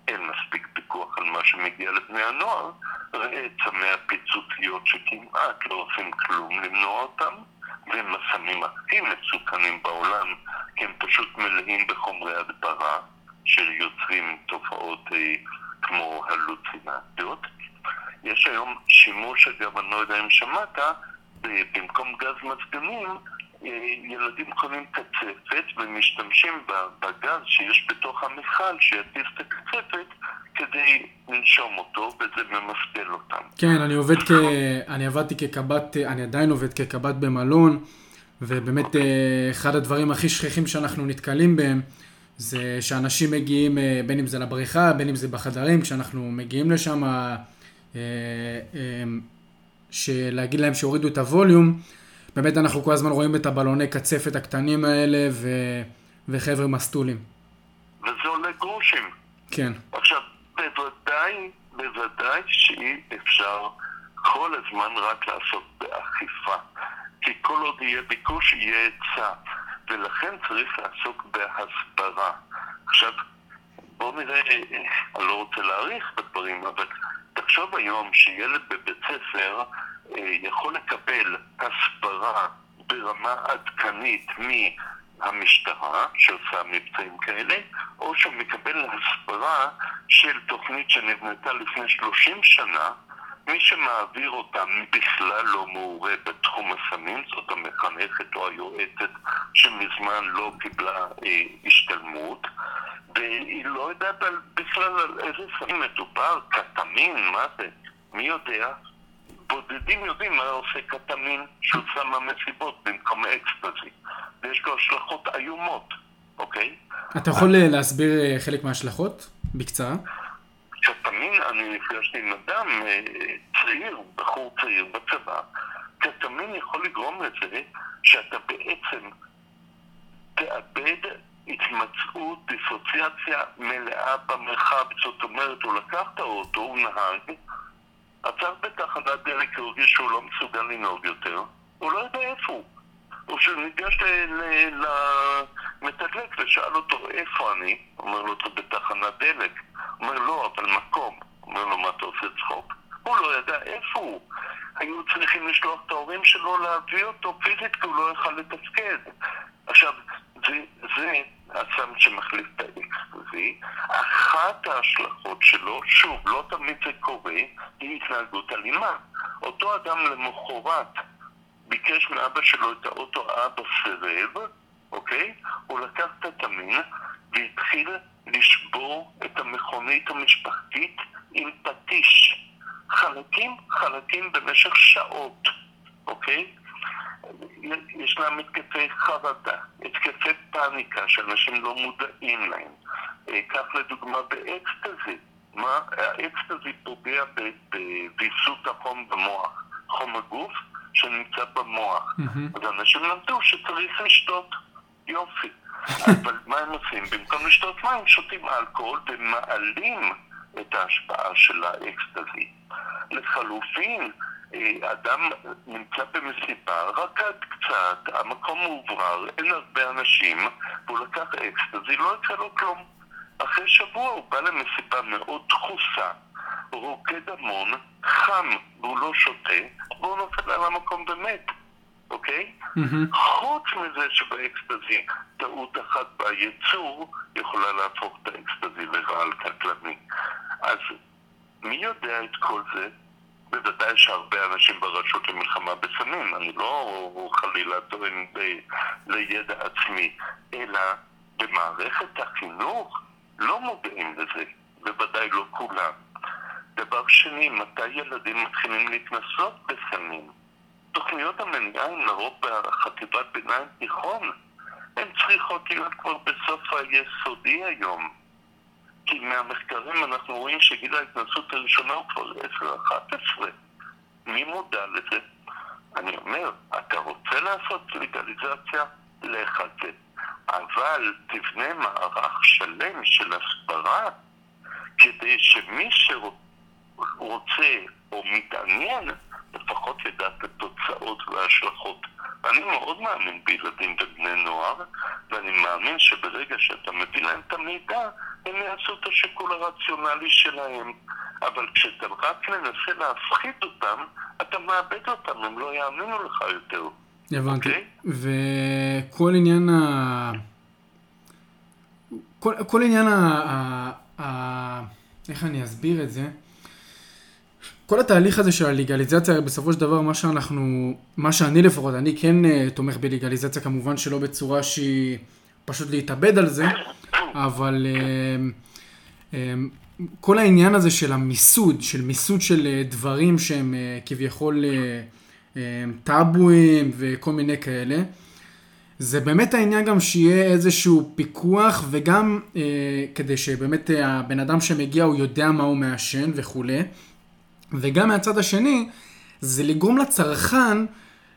[SPEAKER 2] אין מספיק פיקוח על מה שמגיע לבני הנוער. ראה את סמי הפיצוציות שכמעט לא עושים כלום למנוע אותם, והם הסמים הכי מסוכנים בעולם, כי הם פשוט מלאים בחומרי הדברה שיוצרים תופעות אה, כמו הלוצינציות. יש היום שימוש, אגב, אני לא יודע אם שמעת, במקום גז מזגנים, ילדים קונים קצפת ומשתמשים בגז שיש בתוך המכל שיטיס את הקצפת כדי לנשום אותו וזה ממסגל אותם.
[SPEAKER 1] כן, אני עובד כ... אני עבדתי כקב"ט, אני עדיין עובד כקב"ט במלון ובאמת אה, אחד הדברים הכי שכיחים שאנחנו נתקלים בהם זה שאנשים מגיעים אה, בין אם זה לבריכה, בין אם זה בחדרים, כשאנחנו מגיעים לשם שלהגיד להם שיורידו את הווליום באמת אנחנו כל הזמן רואים את הבלוני קצפת הקטנים האלה ו... וחבר'ה מסטולים.
[SPEAKER 2] וזה עולה גרושים.
[SPEAKER 1] כן.
[SPEAKER 2] עכשיו, בוודאי, בוודאי שאי אפשר כל הזמן רק לעשות באכיפה. כי כל עוד יהיה ביקוש, יהיה היצע. ולכן צריך לעסוק בהסברה. עכשיו, בואו נראה, אני לא רוצה להאריך בדברים, אבל תחשוב היום שילד בבית ספר אה, יכול לקבל הסברה ברמה עדכנית מהמשטרה שעושה מבצעים כאלה, או שהוא מקבל הסברה של תוכנית שנבנתה לפני 30 שנה, מי שמעביר אותה בכלל לא מעורה בתחום הסמים, זאת המחנכת או היועצת שמזמן לא קיבלה אה, השתלמות, והיא לא יודעת על, בכלל על איזה סמים מדובר, קטמין, מה זה, מי יודע? בודדים יודעים מה עושה קטמין שהוא שם במסיבות במקום אקסטזי, ויש לו השלכות איומות, אוקיי?
[SPEAKER 1] אתה יכול אה, להסביר אה, חלק מההשלכות? בקצרה.
[SPEAKER 2] קטמין, אני נפגשתי עם אדם אה, צעיר, בחור צעיר בצבא, קטמין יכול לגרום לזה שאתה בעצם תאבד התמצאות, דיסוציאציה מלאה במרחב, זאת אומרת, הוא לקח את האוטו, הוא נהג, עצר בתחנת דלק, הוא הרגיש שהוא לא מסוגל לנהוג יותר, הוא לא יודע איפה הוא. הוא ניגש למתדלק ושאל אותו איפה אני, אומר לו אתה בתחנת דלק, אומר לא, אבל מקום, אומר לו מה אתה עושה צחוק? הוא לא ידע איפה הוא. היו צריכים לשלוח את ההורים שלו להביא אותו פיזית כי הוא לא יכל לתפקד. עכשיו, זה, זה הסם שמחליף את האקסטזי, אחת ההשלכות שלו, שוב, לא תמיד זה קורה, היא התנהגות אלימה. אותו אדם למחרת ביקש מאבא שלו את האוטו, אבא סירב, אוקיי? הוא לקח את התמין והתחיל לשבור את המכונית המשפחתית עם פטיש. חלקים חלקים במשך שעות, אוקיי? ישנם התקפי חרדה, התקפי פאניקה שאנשים לא מודעים להם. אה, כך לדוגמה באקסטזי. מה? האקסטזי פוגע בוויסות החום במוח. חום הגוף שנמצא במוח. Mm-hmm. אז אנשים למדו שצריך לשתות. יופי. אבל מה הם עושים? במקום לשתות מים, שותים אלכוהול ומעלים את ההשפעה של האקסטזי. לחלופין, אה, אדם נמצא במסיבה, רקד קצת, המקום מאוברר, אין הרבה אנשים, והוא לקח אקסטזי, לא יצא לו כלום. אחרי שבוע הוא בא למסיבה מאוד דחוסה, רוקד המון, חם, והוא לא שותה, והוא נופל על המקום באמת, אוקיי? Mm-hmm. חוץ מזה שבאקסטזי טעות אחת בייצור יכולה להפוך את האקסטזי לרעל קטלני. אז מי יודע את כל זה? בוודאי שהרבה אנשים ברשות למלחמה בסמים, אני לא חלילה טוען לידע עצמי, אלא במערכת החינוך לא מודעים לזה, בוודאי לא כולם. דבר שני, מתי ילדים מתחילים להתנסות בסמים? תוכניות המניעה לרוב בחטיבת ביניים תיכון. הן צריכות להיות כבר בסוף היסודי היום. כי מהמחקרים אנחנו רואים שגיל ההתנסות הראשונה הוא כבר 10-11. מי מודע לזה? אני אומר, אתה רוצה לעשות לגליזציה? לך על זה. אבל תבנה מערך שלם של הסברה כדי שמי שרוצה או מתעניין לפחות ידע את התוצאות וההשלכות. אני מאוד מאמין בילדים ובני נוער, ואני מאמין שברגע שאתה מביא להם את המידע, הם יעשו את השיקול הרציונלי שלהם. אבל כשאתה רק מנסה להפחיד אותם, אתה מאבד אותם, הם לא יאמינו לך יותר.
[SPEAKER 1] הבנתי. Okay? אוקיי? וכל עניין ה... כל, כל עניין ה... ה... ה... איך אני אסביר את זה? כל התהליך הזה של הלגליזציה, בסופו של דבר מה שאנחנו, מה שאני לפחות, אני כן uh, תומך בלגליזציה כמובן שלא בצורה שהיא פשוט להתאבד על זה, אבל uh, uh, כל העניין הזה של המיסוד, של מיסוד של uh, דברים שהם uh, כביכול טאבואים וכל מיני כאלה, זה באמת העניין גם שיהיה איזשהו פיקוח וגם uh, כדי שבאמת uh, הבן אדם שמגיע הוא יודע מה הוא מעשן וכולי. וגם מהצד השני, זה לגרום לצרכן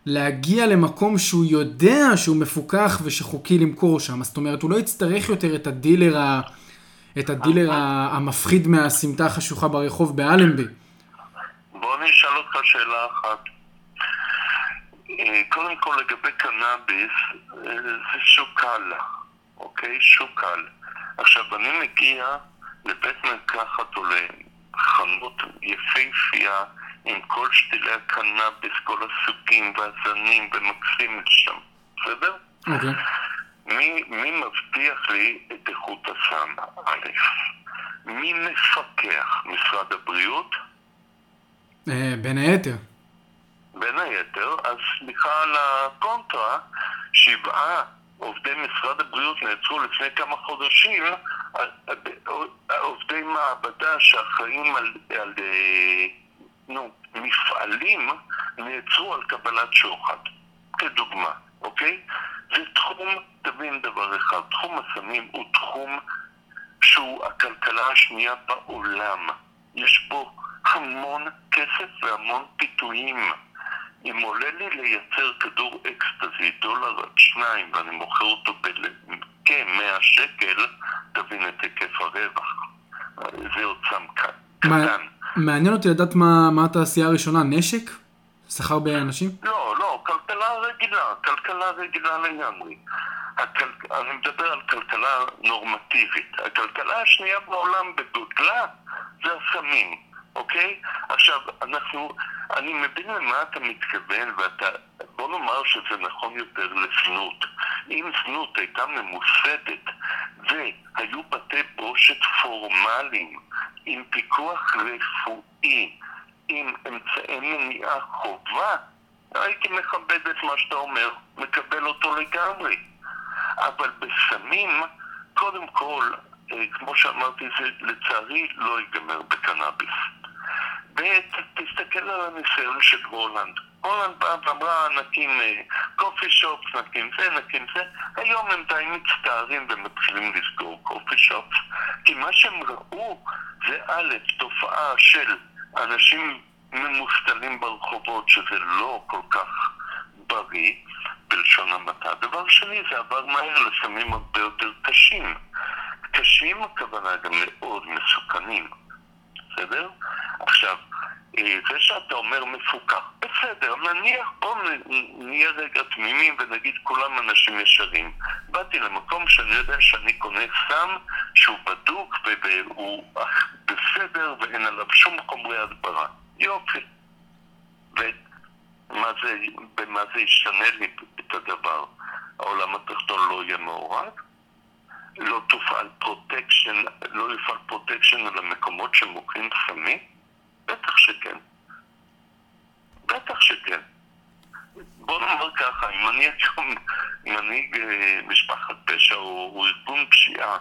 [SPEAKER 1] להגיע למקום שהוא יודע שהוא מפוקח ושחוקי למכור שם. זאת אומרת, הוא לא יצטרך יותר את הדילר, ה... את הדילר המפחיד מהסמטה החשוכה ברחוב באלנבי.
[SPEAKER 2] בוא אני אשאל אותך שאלה אחת. אה, קודם כל לגבי קנאביס, אה, זה שוק קל, אוקיי? שוק קל. עכשיו, אני מגיע לבית מרקחת או חנות יפהפייה עם כל שתילי הקנאביס, כל הסוגים והזנים ומקסים שם, בסדר?
[SPEAKER 1] אוקיי.
[SPEAKER 2] מי, מי מבטיח לי את איכות הסם? א', מי מפקח? משרד הבריאות?
[SPEAKER 1] אה, בין היתר.
[SPEAKER 2] בין היתר, אז סליחה על הקונטרה, שבעה עובדי משרד הבריאות נעצרו לפני כמה חודשים, עובדי מעבדה שאחראים על, על אה, נו, מפעלים נעצרו על קבלת שוחד, כדוגמה, אוקיי? זה תחום, תבין דבר אחד, תחום הסמים הוא תחום שהוא הכלכלה השנייה בעולם. יש בו המון כסף והמון פיתויים. אם עולה לי לייצר כדור אקסטזי, דולר עד שניים, ואני מוכר אותו בכ-100 שקל, תבין את היקף הרווח. זה עוד סם קטן.
[SPEAKER 1] מעניין אותי לדעת מה, מה התעשייה הראשונה, נשק? שכר באנשים?
[SPEAKER 2] לא, לא, כלכלה רגילה, כלכלה רגילה לגמרי. הכל... אני מדבר על כלכלה נורמטיבית. הכלכלה השנייה בעולם בגודלה זה הסמים. אוקיי? עכשיו, אנחנו, אני מבין למה אתה מתכוון, ואתה, בוא נאמר שזה נכון יותר לזנות. אם זנות הייתה ממוסדת והיו בתי בושת פורמליים עם פיקוח רפואי, עם אמצעי מניעה חובה, הייתי מכבד את מה שאתה אומר, מקבל אותו לגמרי. אבל בסמים, קודם כל, אה, כמו שאמרתי, זה לצערי לא ייגמר בקנאביס. ותסתכל על הניסיון של הולנד. הולנד באה ואמרה נקים קופי שופס, נקים זה, נקים זה. היום הם די מצטערים ומתחילים לסגור קופי שופס. כי מה שהם ראו זה א', תופעה של אנשים ממוסטלים ברחובות, שזה לא כל כך בריא, בלשון המעטה. דבר שני, זה עבר מהר לסמים הרבה יותר קשים. קשים הכוונה גם מאוד מסוכנים. בסדר? עכשיו, אה, זה שאתה אומר מפוקח, בסדר, נניח, בואו נהיה רגע תמימים ונגיד כולם אנשים ישרים. באתי למקום שאני יודע שאני קונה סם שהוא בדוק והוא בסדר ואין עליו שום חומרי הדברה. יופי. ומה זה, זה ישנה לי את הדבר? העולם התחתון לא יהיה מעורב? לא תופעל protection, לא יופעל protection על המקומות שמוכרים סמים? בטח שכן. בטח שכן. בוא נאמר ככה, אם אני היום מנהיג אה, משפחת פשע או, או ארגון פשיעה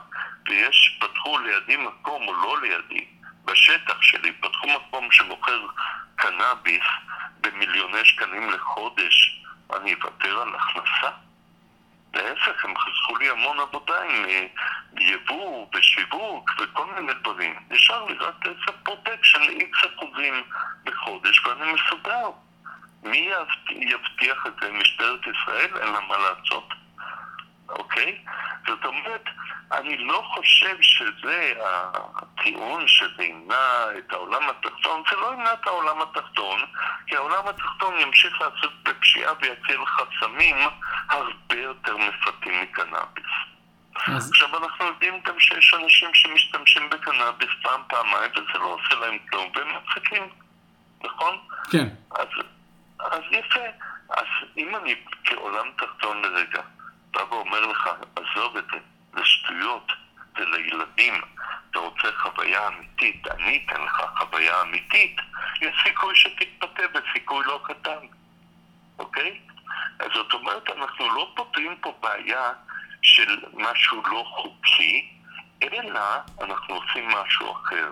[SPEAKER 2] ויש, פתחו לידי מקום או לא לידי, בשטח שלי, פתחו מקום שמוכר קנאביס במיליוני שקלים לחודש, אני אוותר על הכנסה? להפך, הם חסכו לי המון עבודה עם אה, יבוא ושיווק וכל מיני דברים. נשאר לי רק איזה protection איקס אחוזים בחודש ואני מסודר. מי יבטיח את זה? משטרת ישראל? אין לה מה לעשות. אוקיי? זאת אומרת, אני לא חושב שזה הטיעון שזה ימנע את העולם התחתון, זה לא ימנע את העולם התחתון, כי העולם התחתון ימשיך לעשות בפשיעה ויציל חסמים הרבה יותר מפתים מקנאביס. אז... עכשיו אנחנו יודעים גם שיש אנשים שמשתמשים בקנאביס פעם, פעמיים, וזה לא עושה להם כלום, והם מפסיקים, נכון?
[SPEAKER 1] כן.
[SPEAKER 2] אז, אז יפה. אז אם אני כעולם תחתון לרגע, בא ואומר לך, עזוב את זה, זה שטויות, זה לילדים, אתה רוצה חוויה אמיתית, אני אתן לך חוויה אמיתית, יש סיכוי שתתפתה וסיכוי לא קטן, אוקיי? אז זאת אומרת, אנחנו לא פותרים פה בעיה של משהו לא חוקי, אלא אנחנו עושים משהו אחר.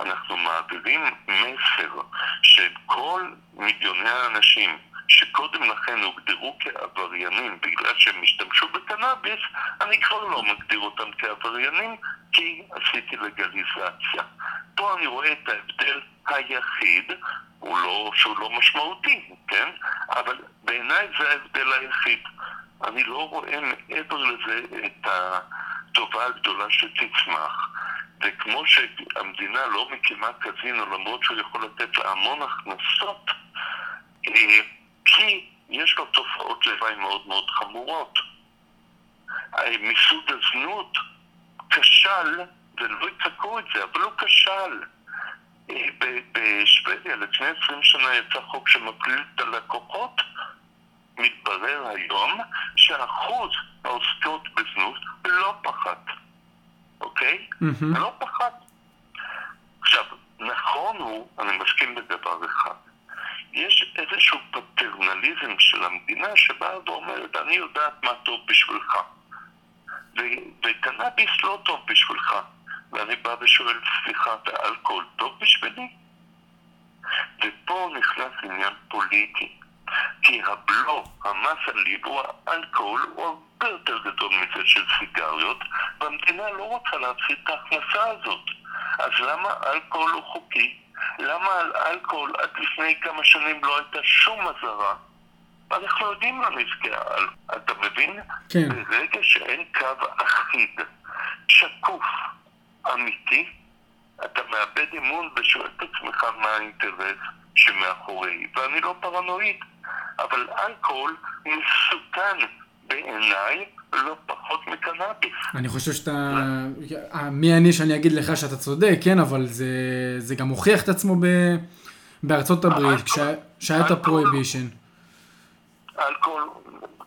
[SPEAKER 2] אנחנו מעבירים מסר שכל מיליוני האנשים שקודם לכן הוגדרו כעבריינים בגלל שהם השתמשו בקנאביס, אני כבר לא מגדיר אותם כעבריינים כי עשיתי לגליזציה. פה אני רואה את ההבדל היחיד, הוא לא, שהוא לא משמעותי, כן? אבל בעיניי זה ההבדל היחיד. אני לא רואה מעבר לזה את הטובה הגדולה שתצמח. וכמו שהמדינה לא מקימה קזינו למרות שהוא יכול לתת לה המון הכנסות, אה, כי יש לו תופעות לוואי מאוד מאוד חמורות. מיסוד הזנות כשל, ולא יצעקו את זה, אבל הוא כשל. אה, בשוודיה לפני 20 שנה יצא חוק שמקליל את הלקוחות, מתברר היום שאחוז העוסקות בזנות לא פחת, אוקיי? Mm-hmm. לא פחת. עכשיו, נכון הוא, אני מסכים בדבר אחד, יש איזשהו פטרנליזם של המדינה שבאה ואומרת, אני יודעת מה טוב בשבילך. וקנאביס לא טוב בשבילך. ואני בא ושואל, סליחה, ואלכוהול טוב בשבילי? ופה נכנס עניין פוליטי. כי הבלו, המס על ייבוא האלכוהול הוא הרבה יותר גדול מזה של סיגריות, והמדינה לא רוצה להפסיד את ההכנסה הזאת. אז למה אלכוהול הוא חוקי? למה על אלכוהול עד לפני כמה שנים לא הייתה שום אזהרה? אנחנו יודעים מה נזכי האלכוהול. אתה מבין?
[SPEAKER 1] כן.
[SPEAKER 2] ברגע שאין קו אחיד, שקוף, אמיתי, אתה מאבד אמון ושואל את עצמך מה האינטרס שמאחורי. ואני לא פרנואיד, אבל אלכוהול מסוכן בעיניי לא פחות מקנאביס.
[SPEAKER 1] אני חושב שאתה... מי אני שאני אגיד לך שאתה צודק, כן, אבל זה, זה גם הוכיח את עצמו ב... בארצות הברית, כשהיה את הפרויבישן.
[SPEAKER 2] אלכוהול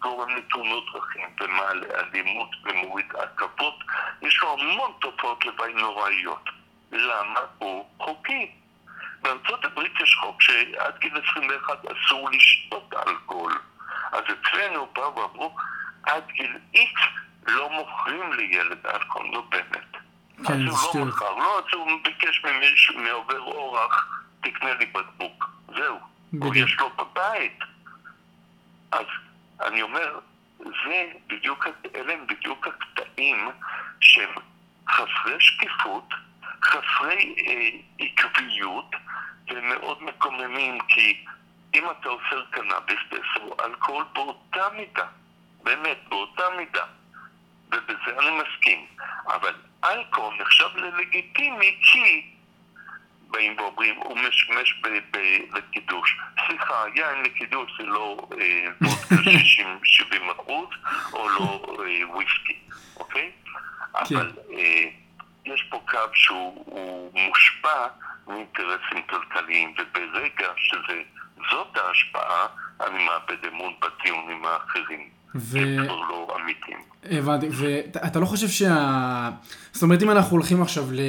[SPEAKER 2] גורם לתאונות דרכים ומעלה אלימות ומוריד עכבות, יש לו המון תופעות לוואי נוראיות. למה הוא חוקי? בארצות הברית יש חוק שעד גיל 21 אסור לשתות אלכוהול. אז אצלנו באו ואמרו, עד גיל איקס לא מוכרים לילד אלכוהול, נו באמת.
[SPEAKER 1] כן,
[SPEAKER 2] אז הוא לא מכר, לא, אז הוא ביקש ממישהו, מעובר אורח, תקנה לי בקבוק. זהו. או יש לו בבית. אז אני אומר, זה בדיוק, אלה הם בדיוק הקטעים שהם חסרי שקיפות, חסרי אה, עקביות, והם מאוד מקוממים, כי אם אתה אוסר קנאביס, תאסור אלכוהול באותה מידה, באמת, באותה מידה. ובזה אני מסכים. אבל אלכוהול נחשב ללגיטימי כי באים ואומרים, הוא משמש לקידוש. סליחה, יין לקידוש זה לא אה, וודקה 60-70 אחוז, או לא אה, וויסקי, אוקיי? כן. אבל אה, יש פה קו שהוא מושפע מאינטרסים כלכליים, וברגע שזאת ההשפעה, אני מאבד אמון בטיעונים האחרים. ו... לא
[SPEAKER 1] הבנתי, ואתה לא חושב שה... זאת אומרת, אם אנחנו הולכים עכשיו ל...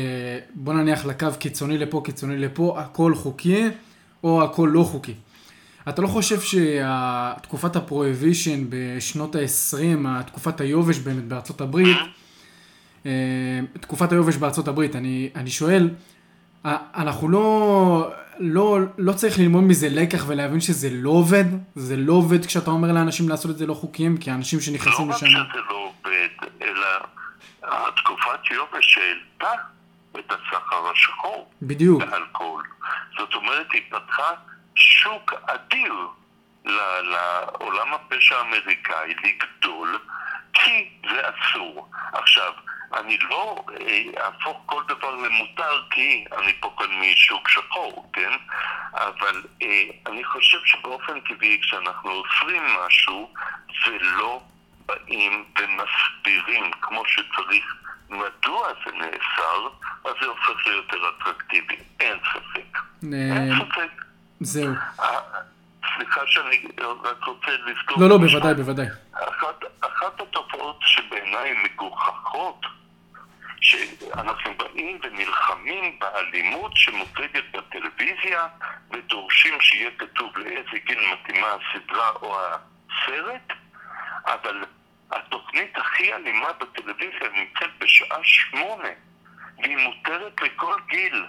[SPEAKER 1] בוא נניח לקו קיצוני לפה, קיצוני לפה, הכל חוקי, או הכל לא חוקי. אתה לא חושב שתקופת הפרויבישן בשנות ה-20, תקופת היובש באמת בארצות הברית, אה, תקופת היובש בארצות הברית, אני, אני שואל, אנחנו לא, לא, לא צריך ללמוד מזה לקח ולהבין שזה לא עובד? זה לא עובד כשאתה אומר לאנשים לעשות את זה לא חוקיים? כי האנשים שנכנסים
[SPEAKER 2] לשם... לא רק שזה לא עובד, אלא התקופת יובש העלתה את הסחר השחור.
[SPEAKER 1] בדיוק.
[SPEAKER 2] באלכוהול. זאת אומרת, היא פתחה שוק אדיר לעולם הפשע האמריקאי לגדול, כי זה אסור. עכשיו, אני לא אה, אהפוך כל דבר למותר כי אני פה כאן משוק שחור, כן? אבל אה, אני חושב שבאופן טבעי כשאנחנו אוסרים משהו ולא באים ומסבירים כמו שצריך מדוע זה נאסר, אז זה הופך ליותר אטרקטיבי. אין ספק. אין ספק.
[SPEAKER 1] זהו.
[SPEAKER 2] סליחה שאני רק רוצה לזכור...
[SPEAKER 1] לא, לא, בוודאי, בוודאי.
[SPEAKER 2] אחת, אחת התופעות שבעיניי מגוחכות, שאנחנו באים ונלחמים באלימות שמוצגת בטלוויזיה ודורשים שיהיה כתוב לאיזה גיל מתאימה הסדרה או הסרט, אבל התוכנית הכי אלימה בטלוויזיה נמצאת בשעה שמונה והיא מותרת לכל גיל.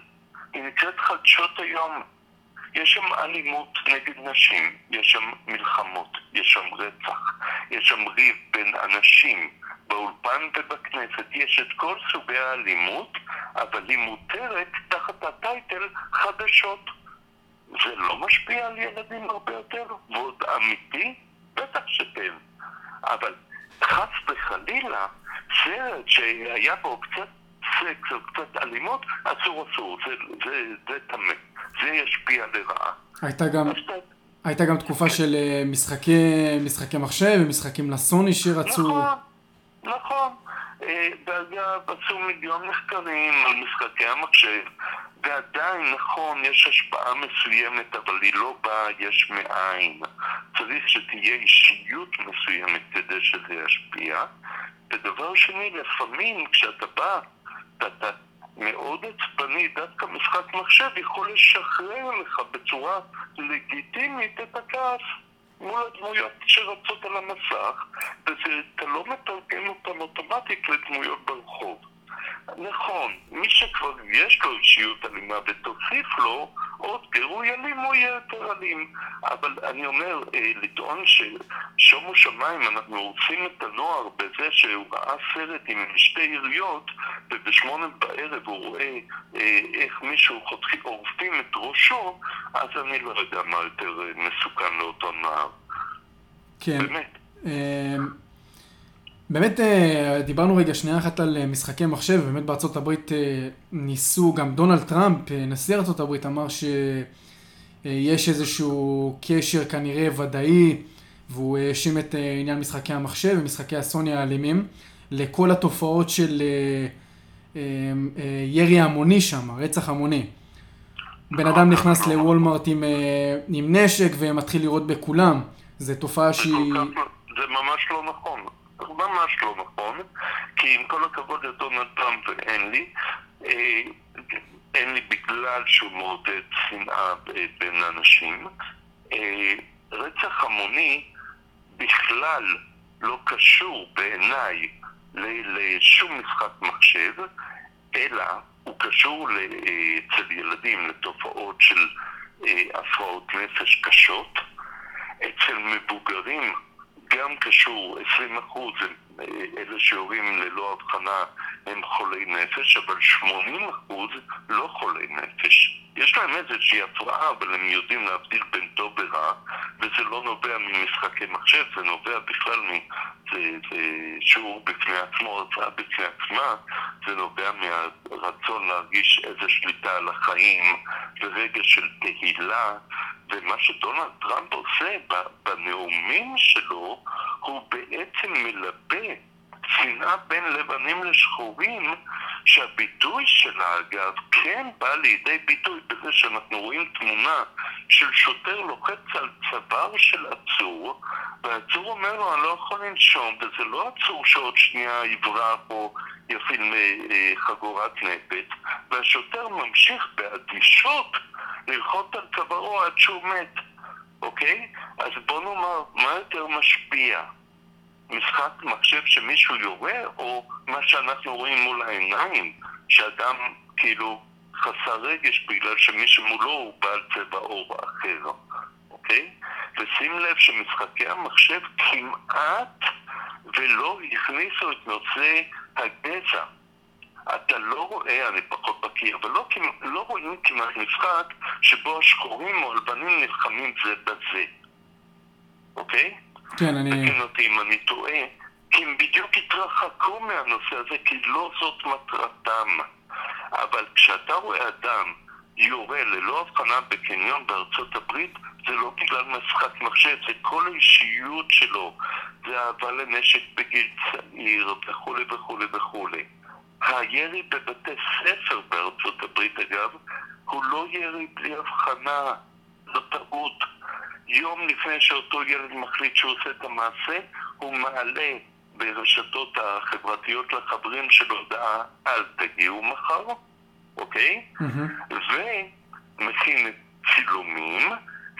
[SPEAKER 2] היא נקראת חדשות היום. יש שם אלימות נגד נשים, יש שם מלחמות, יש שם רצח, יש שם ריב בין אנשים באולפן ובכנסת, יש את כל סוגי האלימות, אבל היא מותרת תחת הטייטל חדשות. זה לא משפיע על ילדים הרבה יותר? ועוד אמיתי? בטח שכן. אבל חס וחלילה, סרט שהיה בו קצת סקס או קצת אלימות, אסור אסור, זה, זה, זה טמא, זה ישפיע לרעה.
[SPEAKER 1] הייתה גם, הייתה גם תקופה של אה, משחקי, משחקי מחשב ומשחקים לסוני שרצו...
[SPEAKER 2] נכון, נכון. אה, ואגב, עשו מיליון מחקרים על משחקי המחשב, ועדיין, נכון, יש השפעה מסוימת, אבל היא לא באה יש מאין. צריך שתהיה אישיות מסוימת כדי שזה ישפיע. ודבר שני, לפעמים כשאתה בא, אתה מאוד עצבני, דווקא משחק מחשב יכול לשחרר לך בצורה לגיטימית את הכעס. מול הדמויות שרצות על המסך, ואתה לא מתרגם אותן אוטומטית לדמויות ברחוב. נכון, מי שכבר יש לו אישיות אלימה ותוסיף לו עוד גירוי אלים, הוא יהיה יותר אלים. אבל אני אומר, אה, לטעון ששומו שמיים, אנחנו הורסים את הנוער בזה שהוא ראה סרט עם שתי יריות, ובשמונה בערב הוא רואה אה, איך מישהו עורפים את ראשו, אז אני לא יודע מה יותר אה, מסוכן לאותו נער.
[SPEAKER 1] כן. באמת. באמת אה, דיברנו רגע שנייה אחת על אה, משחקי מחשב, באמת בארצות הברית אה, ניסו, גם דונלד טראמפ, נשיא ארצות הברית, אמר שיש איזשהו קשר כנראה ודאי, והוא האשים את עניין משחקי המחשב ומשחקי הסוני האלימים, לכל התופעות של ירי המוני שם, רצח המוני. בן אדם נכנס לוולמרט עם, עם נשק ומתחיל לירות בכולם. זו תופעה שהיא...
[SPEAKER 2] זה ממש לא נכון. ממש לא נכון, כי עם כל הכבוד לדונלד טראמפ ואין לי, אה, אין לי בגלל שהוא מעודד שנאה בין אנשים. אה, רצח המוני בכלל לא קשור בעיניי לשום משחק מחשב, אלא הוא קשור אצל ילדים לתופעות של אה, הפרעות נפש קשות. אצל מבוגרים גם קשור, 20 אחוז אה, אלה שיורים ללא הבחנה הם חולי נפש, אבל 80 אחוז לא חולי נפש. יש להם איזושהי הפרעה, אבל הם יודעים להבדיל בין טוב ורע, וזה לא נובע ממשחקי מחשב, זה נובע בכלל מ... זה, זה שיעור בפני עצמו, הרצאה בפני עצמה, זה נובע מהרצון להרגיש איזו שליטה על החיים, ורגע של תהילה, ומה שדונלד טראמפ עושה בנאומים שלו, הוא בעצם מלבה שנאה בין לבנים לשחורים, שהביטוי שלה אגב כן בא לידי ביטוי בזה שאנחנו רואים תמונה של שוטר לוחץ על צוואר של עצור, והעצור אומר לו אני לא יכול לנשום, וזה לא עצור שעוד שנייה יברח או יפעיל אה, חגורת נפץ, והשוטר ממשיך באדישות ללחוץ על צווארו עד שהוא מת, אוקיי? אז בוא נאמר, מה יותר משפיע? משחק מחשב שמישהו יורה, או מה שאנחנו רואים מול העיניים, שאדם כאילו חסר רגש בגלל שמי שמולו הוא בעל צבע עור אחר, אוקיי? ושים לב שמשחקי המחשב כמעט ולא הכניסו את נושא הגזע. אתה לא רואה, אני פחות בקיא, אבל לא, לא רואים כמעט משחק שבו השחורים או הלבנים נלחמים זה בזה, אוקיי?
[SPEAKER 1] כן, אני...
[SPEAKER 2] תקן אותי אם אני טועה, כי הם בדיוק התרחקו מהנושא הזה, כי לא זאת מטרתם. אבל כשאתה רואה אדם יורה ללא הבחנה בקניון בארצות הברית, זה לא בגלל משחק מחשב, זה כל האישיות שלו, זה אהבה לנשק בגיל צעיר וכולי וכולי וכולי. הירי בבתי ספר בארצות הברית, אגב, הוא לא ירי בלי הבחנה, זו טעות. יום לפני שאותו ילד מחליט שהוא עושה את המעשה, הוא מעלה ברשתות החברתיות לחברים של הודעה אל תגיעו מחר, אוקיי? Mm-hmm. ומכין צילומים,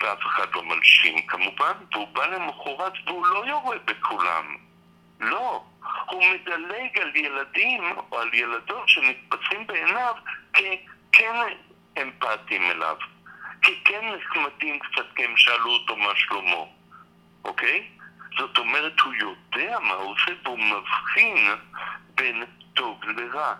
[SPEAKER 2] ואף אחד לא מלשין כמובן, והוא בא למחרת והוא לא יורה בכולם. לא, הוא מדלג על ילדים או על ילדות שנתפסים בעיניו ככן אמפתיים אליו, ככן נחמדים קצת כי הם שאלו אותו מה שלמה, אוקיי? זאת אומרת, הוא יודע מה הוא עושה והוא מבחין בין טוב לרע.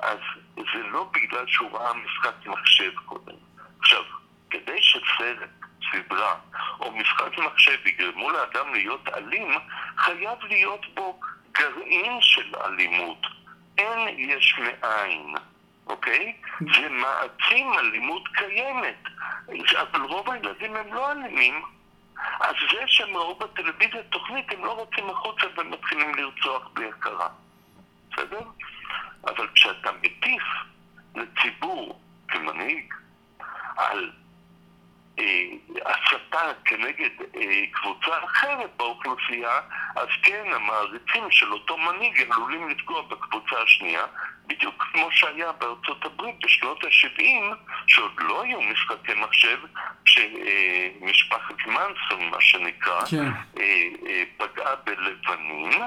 [SPEAKER 2] אז זה לא בגלל שהוא ראה משחק מחשב קודם. עכשיו, כדי שסרט, סדרה או משחק מחשב יגרמו לאדם להיות אלים, חייב להיות בו גרעין של אלימות. אין יש מאין, אוקיי? זה מעצים אלימות קיימת. אבל רוב הילדים הם לא אלימים. אז זה שהם ראו בטלוויזיה תוכנית, הם לא רוצים החוצה ומתחילים לרצוח בלי הכרה. בסדר? אבל כשאתה מטיף לציבור כמנהיג על הסתה כנגד אה, קבוצה אחרת באוכלוסייה, אז כן, המעריצים של אותו מנהיג עלולים לפגוע בקבוצה השנייה, בדיוק כמו שהיה בארצות הברית בשנות ה-70, שעוד לא היו משחקי מחשב, שמשפחת מנסון, מה שנקרא, כן. אה, פגעה בלבנים.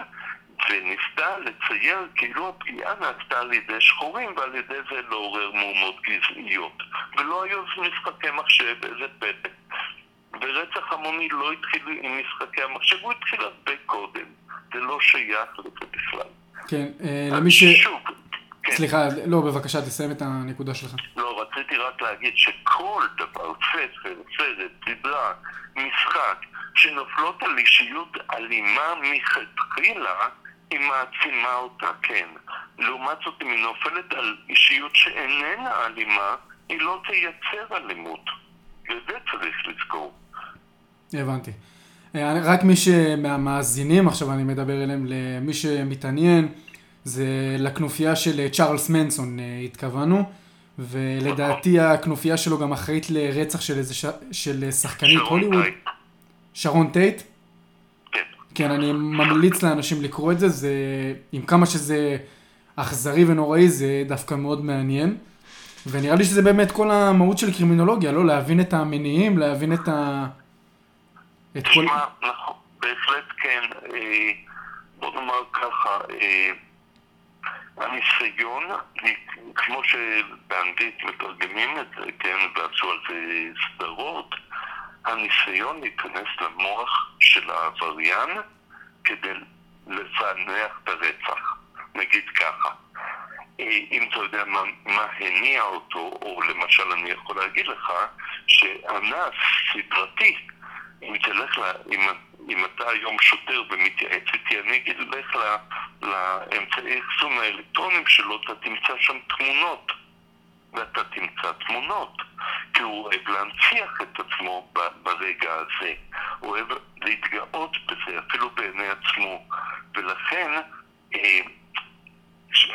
[SPEAKER 2] וניסתה לצייר כאילו הפגיעה נעשתה על ידי שחורים ועל ידי זה לעורר מהומות גזעיות. ולא היו משחקי מחשב, איזה פתק. ורצח המוני לא התחיל עם משחקי המחשב, הוא התחיל הרבה קודם. זה לא שייך לזה בכלל.
[SPEAKER 1] כן, אה, למי ש... שוב, כן. סליחה, לא, בבקשה, תסיים את הנקודה שלך.
[SPEAKER 2] לא, רציתי רק להגיד שכל דבר, ספר, סרט, סדרה, משחק, שנופלות על אישיות אלימה מלכתחילה, היא מעצימה אותה, כן. לעומת זאת, אם היא נופלת על אישיות שאיננה אלימה, היא לא תייצר אלימות. וזה צריך לזכור.
[SPEAKER 1] הבנתי. אה, רק מי שמהמאזינים, עכשיו אני מדבר אליהם, למי שמתעניין, זה לכנופיה של צ'ארלס מנסון אה, התכוונו, ולדעתי. הכנופיה שלו גם אחראית לרצח של איזה ש... של שחקנית הוליווד. שרון טייט? כן, אני ממליץ לאנשים לקרוא את זה, זה, עם כמה שזה אכזרי ונוראי, זה דווקא מאוד מעניין. ונראה לי שזה באמת כל המהות של קרימינולוגיה, לא? להבין את המניעים, להבין את ה...
[SPEAKER 2] את כל... נכון, בהחלט כן. אה, בוא נאמר ככה, אה, הניסיון, כמו שבאנגלית מתרגמים את זה, כן, ועשו על זה סדרות, הניסיון להיכנס למוח של העבריין כדי לפענח את הרצח. נגיד ככה, אם אתה יודע מה, מה הניע אותו, או למשל אני יכול להגיד לך שאנס סדרתי, אם תלך, לה, אם, אם אתה היום שוטר ומתייעץ איתי, אני אגיד לך לאמצעי אחסון האלקטרונים שלו, אתה תמצא שם תמונות. ואתה תמצא תמונות, כי הוא אוהב להנציח את עצמו ברגע הזה, הוא אוהב להתגאות בזה, אפילו בעיני עצמו, ולכן אה, ש...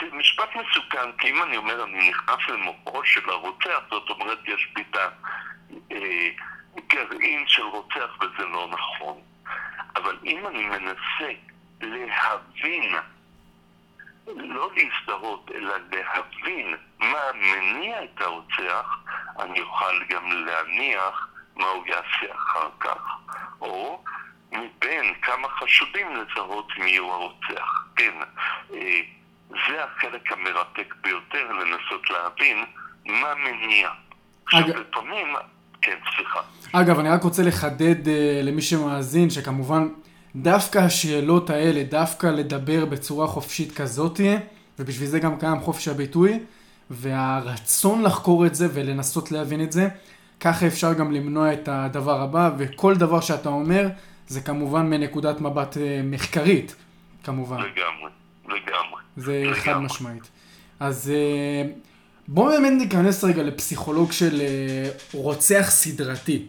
[SPEAKER 2] זה משפט מסוכן, כי אם אני אומר אני נכנס למוחו של הרוצח, זאת אומרת יש בי את הגרעין של רוצח וזה לא נכון. אבל אם אני מנסה להבין לא להזדהות, אלא להבין מה מניע את הרוצח, אני אוכל גם להניח מה הוא יעשה אחר כך. או מבין כמה חשודים לזהות מי הוא הרוצח. כן, אה, זה החלק המרתק ביותר, לנסות להבין מה מניע. עכשיו, לפעמים... כן, סליחה.
[SPEAKER 1] אגב, אני רק רוצה לחדד uh, למי שמאזין, שכמובן דווקא השאלות האלה, דווקא לדבר בצורה חופשית כזאתי, ובשביל זה גם קיים חופש הביטוי, והרצון לחקור את זה ולנסות להבין את זה, ככה אפשר גם למנוע את הדבר הבא, וכל דבר שאתה אומר, זה כמובן מנקודת מבט אה, מחקרית, כמובן.
[SPEAKER 2] לגמרי, לגמרי.
[SPEAKER 1] זה
[SPEAKER 2] לגמרי.
[SPEAKER 1] חד משמעית. אז אה, בואו באמת ניכנס רגע לפסיכולוג של אה, רוצח סדרתי.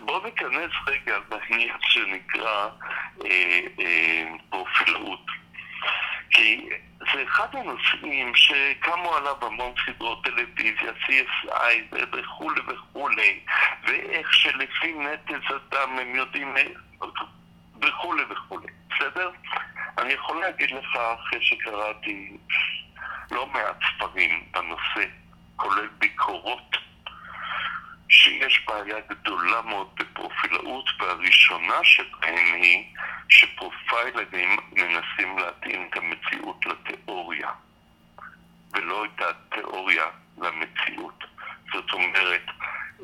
[SPEAKER 2] בואו ניכנס רגע לעניין שנקרא אה, אה, פרופילאות. כי זה אחד הנושאים שקמו עליו המון סדרות טלוויזיה, CSI וכולי וכולי, ואיך שלפי נטז הדם הם יודעים וכולי וכולי, בסדר? אני יכול להגיד לך, אחרי שקראתי לא מעט ספרים בנושא, כולל ביקורות, שיש בעיה גדולה מאוד בפרופילאות, והראשונה שבהן היא שפרופיילרים מנסים להתאים את המציאות לתיאוריה, ולא את התיאוריה למציאות. זאת אומרת,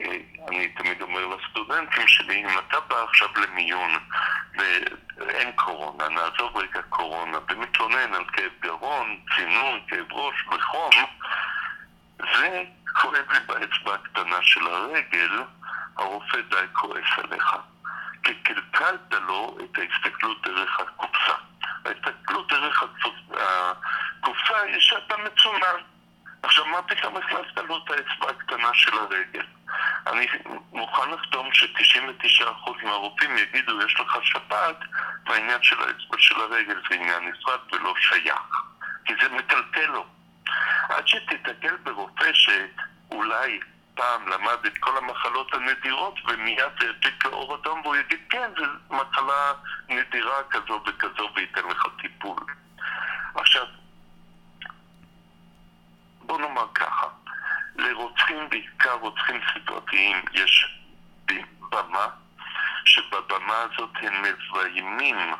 [SPEAKER 2] אה, אני תמיד אומר לסטודנטים שלי, אם אתה בא עכשיו למיון ואין קורונה, נעזוב רגע קורונה, ומתלונן על כאב גרון, צינון, כאב ראש וחום, וכואב לי באצבע הקטנה של הרגל, הרופא די כועס עליך. כי קלקלת לו את ההסתכלות דרך הקופסה. ההסתכלות דרך הקופסה היא שאתה מצונן. עכשיו, מה פתאום הכנסת לו את האצבע הקטנה של הרגל? אני מוכן לחתום ש-99% מהרופאים יגידו, יש לך שפעת, והעניין של האצבע של הרגל זה עניין נפרד ולא שייך. כי זה מטלטל לו. עד שתתקל ברופא שאולי פעם למד את כל המחלות הנדירות ומיד ידליק לאור אדום והוא יגיד כן, זו מחלה נדירה כזו וכזו וייתן לך טיפול. עכשיו, בוא נאמר ככה, לרוצחים, בעיקר רוצחים סדרתיים, יש במה, שבבמה הזאת הם מביימים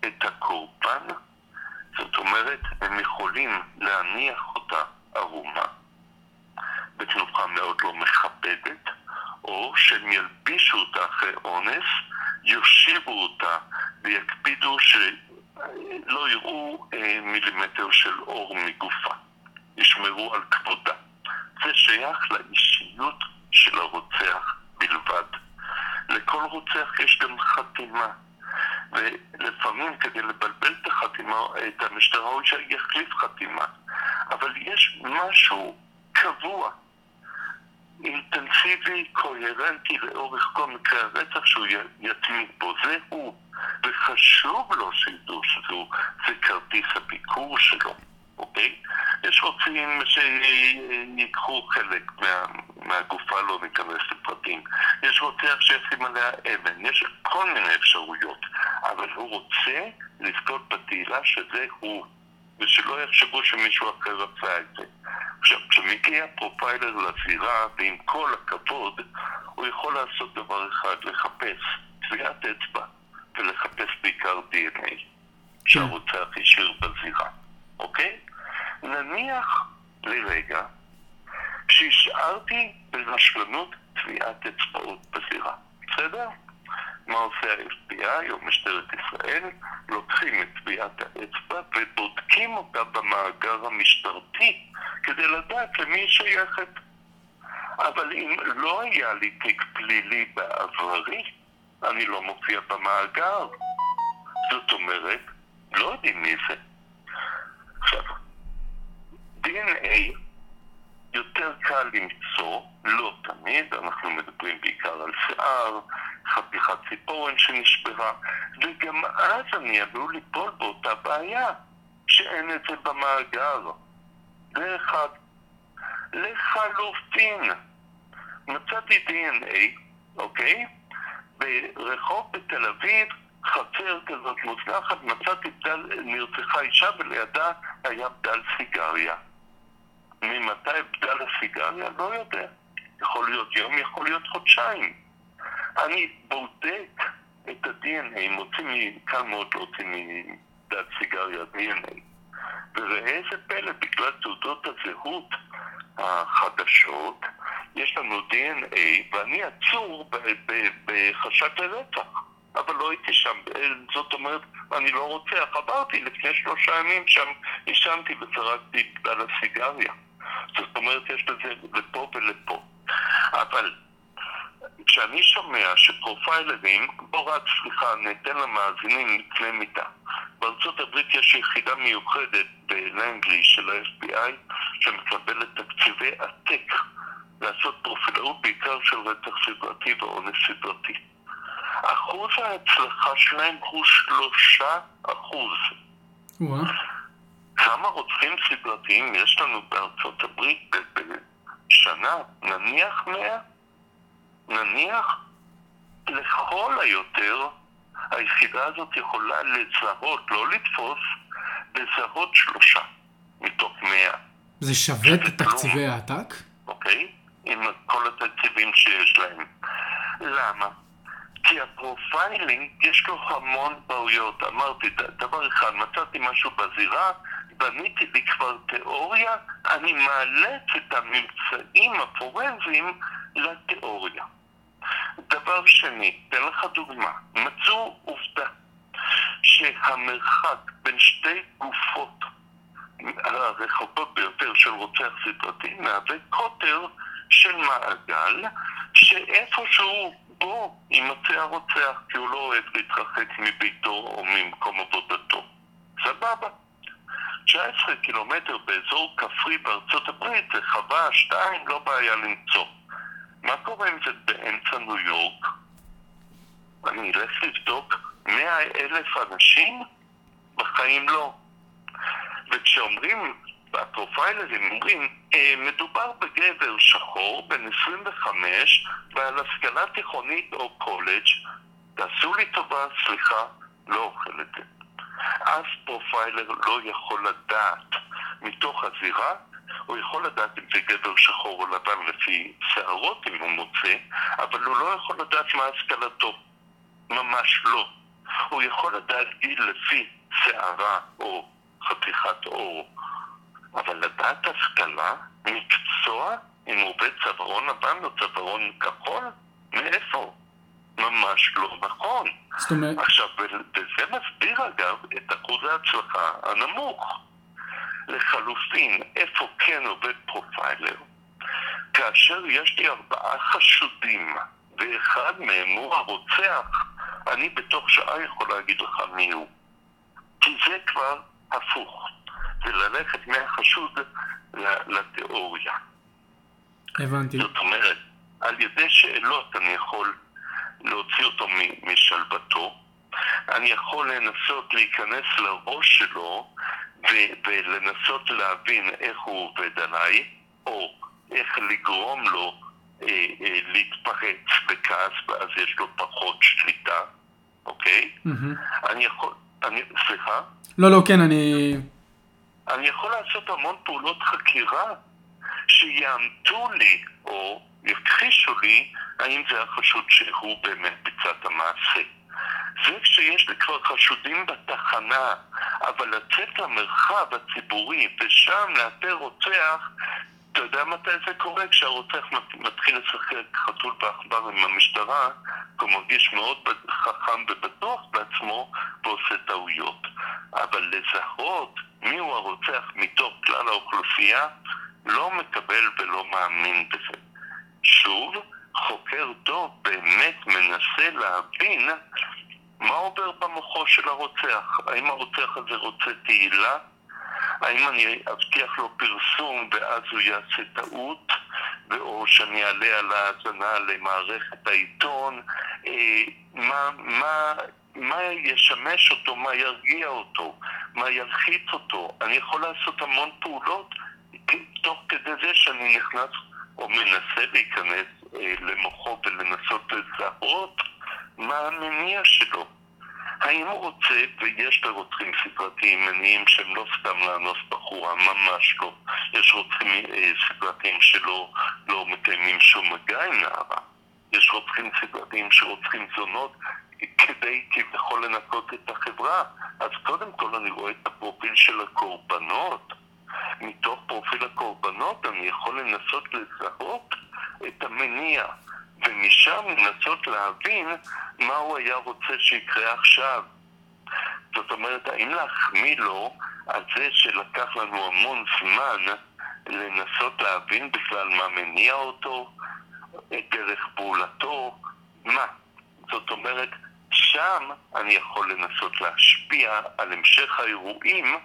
[SPEAKER 2] את הקורבן, זאת אומרת, הם יכולים להניח אותה ערומה בתנוחה מאוד לא מכבדת, או שהם ילבישו אותה אחרי אונס, יושיבו אותה ויקפידו שלא יראו אה, מילימטר של אור מגופה. ישמרו על כבודה. זה שייך לאישיות של הרוצח בלבד. לכל רוצח יש גם חתימה. ולפעמים כדי לבלבל את החתימה, את המשטרה, הוא שיחליף חתימה. אבל יש משהו קבוע, אינטנסיבי, קוהרנטי לאורך כל מקרה הרצח שהוא יתמיד בו. זה הוא. וחשוב לו שידעו שזהו, זה כרטיס הביקור שלו. אוקיי? יש רוצים שיקחו חלק מה, מהגופה, לא ניכנס לפרטים. יש רוצח שישים עליה אבן, יש כל מיני אפשרויות, אבל הוא רוצה לזכות בתהילה שזה הוא, ושלא יחשבו שמישהו אחר עשה את זה. עכשיו, כשמגיע profiler לזירה, ועם כל הכבוד, הוא יכול לעשות דבר אחד, לחפש טביעת אצבע, ולחפש בעיקר DNA, שהרוצח השאיר בזירה, אוקיי? נניח לרגע שהשארתי ברשלנות טביעת אצבעות בזירה, בסדר? מה עושה ה-FBI או משטרת ישראל? לוקחים את טביעת האצבע ובודקים אותה במאגר המשטרתי כדי לדעת למי היא שייכת. אבל אם לא היה לי תיק פלילי בעברי, אני לא מופיע במאגר. זאת אומרת, לא יודעים מי זה. DNA יותר קל למצוא, לא תמיד, אנחנו מדברים בעיקר על שיער, חתיכת ציפורן שנשברה, וגם אז אני עלול ליפול באותה בעיה, שאין את זה במאגר. זה אחד. לחלופין, מצאתי DNA, אוקיי? ברחוב בתל אביב, חצר כזאת מוזנחת, מצאתי בדל, נרצחה אישה ולידה היה בדל סיגריה. ממתי בדל הסיגריה? לא יודע. יכול להיות יום, יכול להיות חודשיים. אני בודק את ה-DNA, מוציא, קל מאוד להוציא מבדל סיגריה DNA. וראה איזה פלא, בגלל תעודות הזהות החדשות, יש לנו DNA, ואני עצור בחשד לרצח. אבל לא הייתי שם, זאת אומרת, אני לא רוצח. עברתי לפני שלושה ימים שם, עישנתי וזרקתי בגלל הסיגריה. זאת אומרת, יש לזה לפה ולפה. אבל כשאני שומע שפרופיילרים, בוא רק, סליחה, ניתן למאזינים קנה מידה. בארצות הברית יש יחידה מיוחדת בלנגלי של ה-FBI שמקבלת תקציבי עתק לעשות פרופילאות בעיקר של רצח סדרתי ואונס סדרתי. אחוז ההצלחה שלהם הוא שלושה אחוז. כמה רוצחים סדרתיים יש לנו בארצות הברית בשנה? נניח מאה? נניח לכל היותר היחידה הזאת יכולה לזהות, לא לתפוס, לזהות שלושה מתוך מאה.
[SPEAKER 1] זה שווה את תקציבי העתק?
[SPEAKER 2] אוקיי, עם כל התקציבים שיש להם. למה? כי הפרופיילינג יש לו המון בעיות. אמרתי, דבר אחד, מצאתי משהו בזירה, בניתי לי כבר תיאוריה, אני מאלץ את הממצאים הפורנזיים לתיאוריה. דבר שני, אתן לך דוגמה, מצאו עובדה שהמרחק בין שתי גופות הרחוקות ביותר של רוצח סדרתי מהווה קוטר של מעגל שאיפשהו בו יימצא הרוצח כי הוא לא אוהב להתרחק מביתו או ממקום עבודתו. סבבה. 19 קילומטר באזור כפרי בארצות הברית זה חווה שתיים, לא בעיה למצוא. מה קורה אם זה באמצע ניו יורק? אני אלך לבדוק מאה אלף אנשים? בחיים לא. וכשאומרים, הפרופיילרים אומרים, אה, מדובר בגבר שחור, בן 25, בעל השכלה תיכונית או קולג', תעשו לי טובה, סליחה, לא אוכל את זה. אף פרופיילר לא יכול לדעת מתוך הזירה הוא יכול לדעת אם זה גבר שחור או לבן לפי שערות אם הוא מוצא, אבל הוא לא יכול לדעת מה השכלתו. ממש לא. הוא יכול לדעת גיל לפי שערה או חתיכת עור, אבל לדעת השכלה, מקצוע, אם הוא עובד צווארון לבן או צווארון כחול, מאיפה? ממש לא נכון. זאת אומרת... עכשיו, וזה מסביר אגב את אחוז ההצלחה הנמוך. לחלופין, איפה כן עובד פרופיילר? כאשר יש לי ארבעה חשודים ואחד מהם הוא הרוצח, אני בתוך שעה יכול להגיד לך מי הוא. כי זה כבר הפוך. זה ללכת מהחשוד לתיאוריה.
[SPEAKER 1] הבנתי.
[SPEAKER 2] זאת אומרת, על ידי שאלות אני יכול להוציא אותו משלוותו, אני יכול לנסות להיכנס לראש שלו ו- ולנסות להבין איך הוא עובד עליי, או איך לגרום לו אה, אה, להתפרץ בכעס, ואז יש לו פחות שליטה, אוקיי? Mm-hmm. אני יכול... אני, סליחה?
[SPEAKER 1] לא, לא, כן, אני...
[SPEAKER 2] אני יכול לעשות המון פעולות חקירה שיאמתו לי, או יכחישו לי, האם זה החשוד שהוא באמת ביצע את המעשה. זה כשיש לי כבר חשודים בתחנה, אבל לצאת למרחב הציבורי ושם לאתר רוצח, אתה יודע מתי זה קורה? כשהרוצח מתחיל לשחק חתול בעכבר עם המשטרה, הוא מרגיש מאוד חכם ובטוח בעצמו ועושה טעויות. אבל לזהות מיהו הרוצח מתוך כלל האוכלוסייה, לא מקבל ולא מאמין בזה. שוב, חוקר טוב באמת מנסה להבין מה עובר במוחו של הרוצח? האם הרוצח הזה רוצה תהילה? האם אני אבטיח לו פרסום ואז הוא יעשה טעות? או שאני אעלה על ההאזנה למערכת העיתון? אה, מה, מה, מה ישמש אותו? מה ירגיע אותו? מה ילחיץ אותו? אני יכול לעשות המון פעולות תוך כדי זה שאני נכנס או מנסה להיכנס אה, למוחו ולנסות לזהות מה המניע שלו. האם הוא רוצה, ויש לרוצחים סדרתיים מניעים שהם לא סתם לאנוס בחורה, ממש לא. יש רוצחים אה, סדרתיים שלא לא מקיימים שום מגע עם נערה. יש רוצחים סדרתיים שרוצחים זונות כדי כביכול לנקות את החברה. אז קודם כל אני רואה את הפרופיל של הקורבנות. מתוך פרופיל הקורבנות אני יכול לנסות לזהות את המניע. ומשם לנסות להבין מה הוא היה רוצה שיקרה עכשיו. זאת אומרת, האם להחמיא לו על זה שלקח לנו המון זמן לנסות להבין בכלל מה מניע אותו, את דרך פעולתו, מה? זאת אומרת, שם אני יכול לנסות להשפיע על המשך האירועים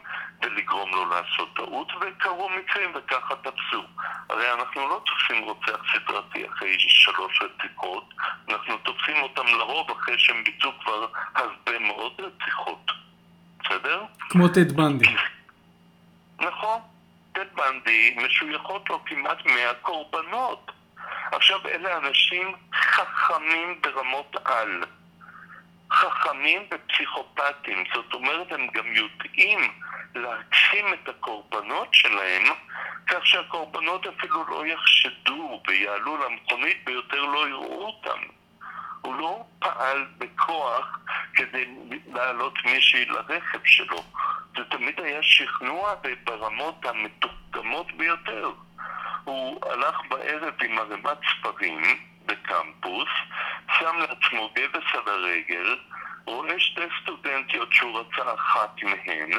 [SPEAKER 2] ולגרום לו לעשות טעות, וקרו מקרים וככה תפסו. הרי אנחנו לא תופסים רוצח סדרתי אחרי שלוש רציחות, אנחנו תופסים אותם לרוב אחרי שהם ביצעו כבר הרבה מאוד רציחות. בסדר?
[SPEAKER 1] כמו טד בנדי.
[SPEAKER 2] נכון. טד בנדי משויכות לו כמעט 100 קורבנות. עכשיו, אלה אנשים חכמים ברמות על. חכמים ופסיכופטים. זאת אומרת, הם גם יודעים להעצים את הקורבנות שלהם, כך שהקורבנות אפילו לא יחשדו ויעלו למכונית ויותר לא יראו אותם. הוא לא פעל בכוח כדי להעלות מישהי לרכב שלו. זה תמיד היה שכנוע ברמות המתוחכמות ביותר. הוא הלך בערב עם ערימת ספרים בקמפוס, שם לעצמו גבס על הרגל, רואה שתי סטודנטיות שהוא רצה אחת מהן,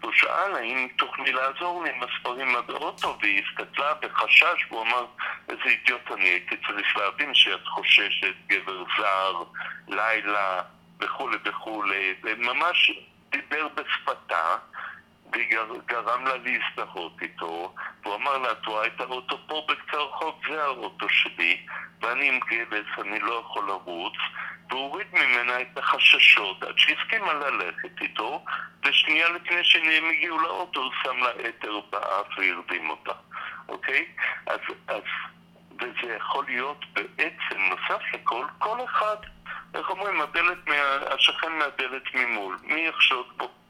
[SPEAKER 2] והוא שאל האם תוכלי לעזור לי עם הספרים עד האוטו, והיא הסתכלה בחשש, והוא אמר, איזה אידיוט אני הייתי צריך להבין שאת חוששת, גבר זר, לילה, וכולי וכולי, וממש דיבר בשפתה. וגרם לה להזדהות איתו, והוא אמר לה, את רואה את האוטו פה בקצה הרחוב, זה האוטו שלי, ואני עם גבס, אני לא יכול לרוץ, והוא הוריד ממנה את החששות עד שהסכימה ללכת איתו, ושנייה לפני שהם הגיעו לאוטו הוא שם לה אתר באף והרדים אותה, אוקיי? אז, אז, וזה יכול להיות בעצם, נוסף לכל, כל אחד, איך אומרים, הדלת מה, השכן מהדלת ממול, מי יחשוד בו?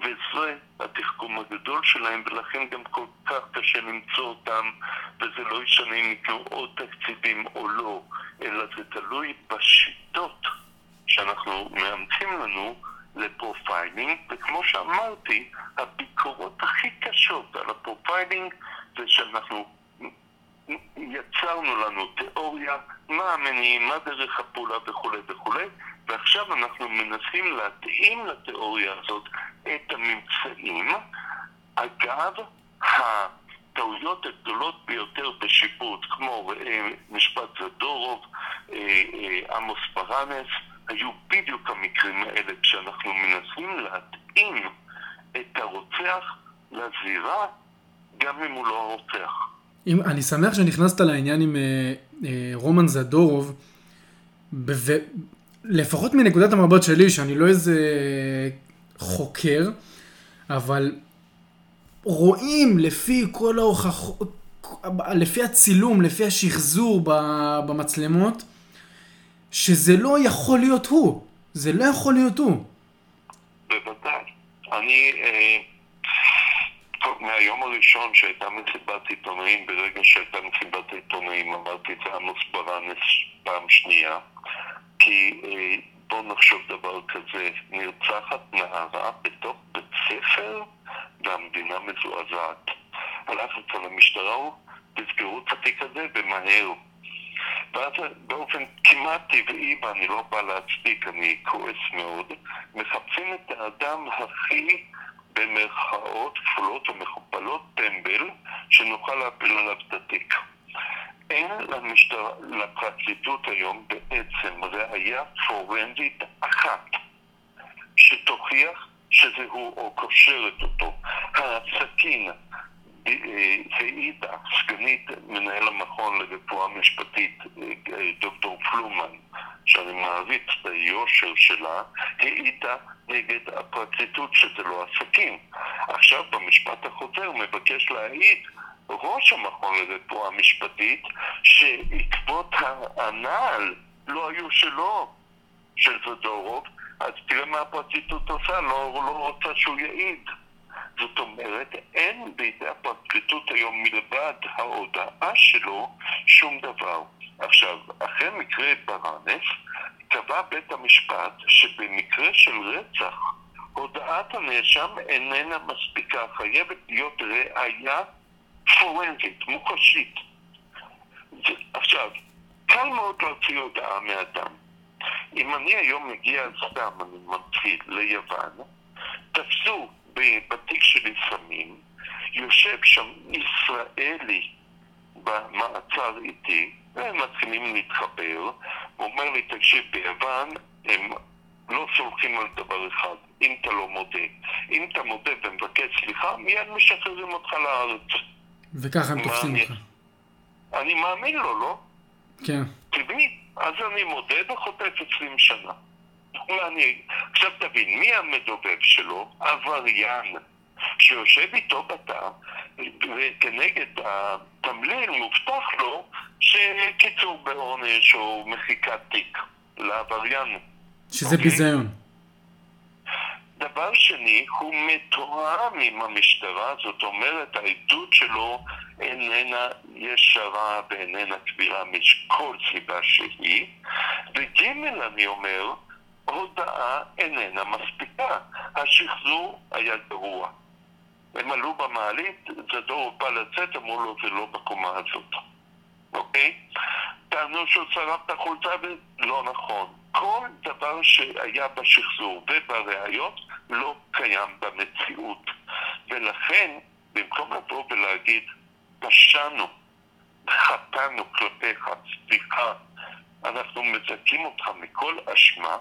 [SPEAKER 2] וזה התחכום הגדול שלהם, ולכן גם כל כך קשה למצוא אותם, וזה לא ישנה אם ייתנו עוד תקציבים או לא, אלא זה תלוי בשיטות שאנחנו מאמצים לנו לפרופיילינג, וכמו שאמרתי, הביקורות הכי קשות על הפרופיילינג זה שאנחנו יצרנו לנו תיאוריה, מה המניעים, מה דרך הפעולה וכולי וכולי, ועכשיו אנחנו מנסים להתאים לתיאוריה הזאת את הממצאים. אגב, הטעויות הגדולות ביותר בשיפוט, כמו אה, משפט זדורוב, אה, אה, עמוס פרנס, היו בדיוק המקרים האלה כשאנחנו מנסים להתאים את הרוצח לזירה גם אם הוא לא הרוצח.
[SPEAKER 1] אם, אני שמח שנכנסת לעניין עם אה, אה, רומן זדורוב, בו, לפחות מנקודת המבט שלי, שאני לא איזה חוקר, אבל רואים לפי כל ההוכחות, לפי הצילום, לפי השחזור במצלמות, שזה לא יכול להיות הוא. זה לא יכול להיות הוא.
[SPEAKER 2] בוודאי. אני, אה, טוב, מהיום הראשון שהייתה מסיבת עיתונאים, ברגע שהייתה מסיבת עיתונאים, אמרתי את זה עמוס ברנס פעם שנייה. כי אה, בואו נחשוב דבר כזה, נרצחת נערה בתוך בית ספר והמדינה מזועזעת. הלך אצל המשטרה הוא, תסגרו את התיק הזה ומהר. ואז באופן כמעט טבעי, ואני לא בא להצדיק, אני כועס מאוד, מחפשים את האדם הכי במרכאות כפולות ומכופלות טמבל, שנוכל להפיל עליו את התיק. אין למשטרה, לפרקליטות היום בעצם ראייה פורנזית אחת שתוכיח שזה הוא או קושרת אותו. הסכין העידה אה, סגנית מנהל המכון לרפואה משפטית, אה, דוקטור פלומן, שאני מעריץ את היושר שלה, העידה נגד הפרקליטות שזה לא הסכין. עכשיו במשפט החוזר מבקש להעיד ראש המכון לרפואה משפטית, שעקבות הנעל לא היו שלו, של זדורוב, אז תראה מה הפרקליטות עושה, לא, לא רוצה שהוא יעיד. זאת אומרת, אין בידי הפרקליטות היום מלבד ההודעה שלו שום דבר. עכשיו, אחרי מקרה ברנס, קבע בית המשפט שבמקרה של רצח, הודעת הנאשם איננה מספיקה, חייבת להיות ראייה פורנזית, מוחשית. עכשיו, קל מאוד להוציא הודעה מאדם. אם אני היום מגיע סתם, אני ממציא, ליוון, תפסו בתיק שלי סמים, יושב שם ישראלי במעצר איתי, והם מתחילים להתחבר, הוא אומר לי, תקשיב, ביוון הם לא סולחים על דבר אחד, אם אתה לא מודה. אם אתה מודה ומבקש סליחה, מיד משחררים אותך לארץ.
[SPEAKER 1] וככה הם תופסים אותך.
[SPEAKER 2] אני מאמין לו, לא?
[SPEAKER 1] כן.
[SPEAKER 2] טבעי. אז אני מודה וחוטף 20 שנה. ואני, עכשיו תבין, מי המדובב שלו? עבריין. שיושב איתו בתא, וכנגד התמליל מובטח לו שקיצור בעונש או מחיקת תיק לעבריין.
[SPEAKER 1] שזה
[SPEAKER 2] אוקיי.
[SPEAKER 1] ביזיון.
[SPEAKER 2] דבר שני, הוא מתואם עם המשטרה, זאת אומרת, העדות שלו איננה ישרה ואיננה קבילה מכל סיבה שהיא. וג' אני אומר, הודאה איננה מספיקה. השחזור היה גרוע. הם עלו במעלית, זדור בא לצאת, אמרו לו, זה לא בקומה הזאת. אוקיי? טענו שהוא שרף את החולצה ולא נכון. כל דבר שהיה בשחזור ובראיות לא קיים במציאות. ולכן, במקום לבוא ולהגיד, פשענו, חטאנו כלפיך, סליחה, אנחנו מזכים אותך מכל אשמה,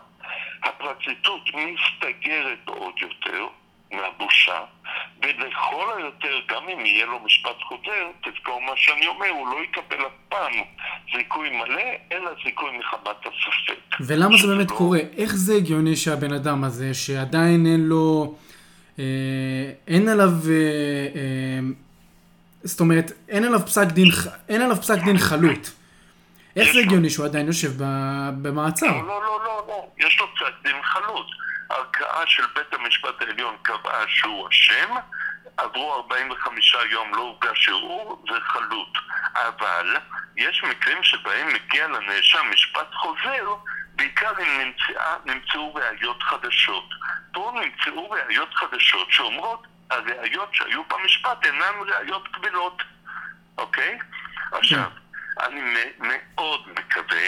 [SPEAKER 2] הפרקליטות מסתגרת עוד יותר מהבושה, ולכל היותר, גם אם יהיה לו משפט חוזר, תזכור מה שאני אומר, הוא לא יקבל אף פעם זיכוי מלא, אלא זיכוי מחמת הספק.
[SPEAKER 1] ולמה זה באמת
[SPEAKER 2] לא-
[SPEAKER 1] קורה? איך זה הגיוני שהבן אדם הזה, שעדיין אין לו... אה, אין עליו... אה, אה, זאת אומרת, אין עליו פסק דין, אין עליו פסק דין חלוט. איך זה. הגיוני שהוא עדיין יושב ב- במעצר?
[SPEAKER 2] לא, לא, לא, לא, לא, יש לו פסק דין חלוט. ערכאה של בית המשפט העליון קבעה שהוא אשם, עברו 45 יום, לא הוגש ערעור, זה חלוט. אבל יש מקרים שבהם מגיע לנאשם משפט חוזר, בעיקר אם נמצאה, נמצאו ראיות חדשות. פה נמצאו ראיות חדשות שאומרות, הראיות שהיו במשפט אינן ראיות קבילות, אוקיי? עכשיו, אני מאוד מקווה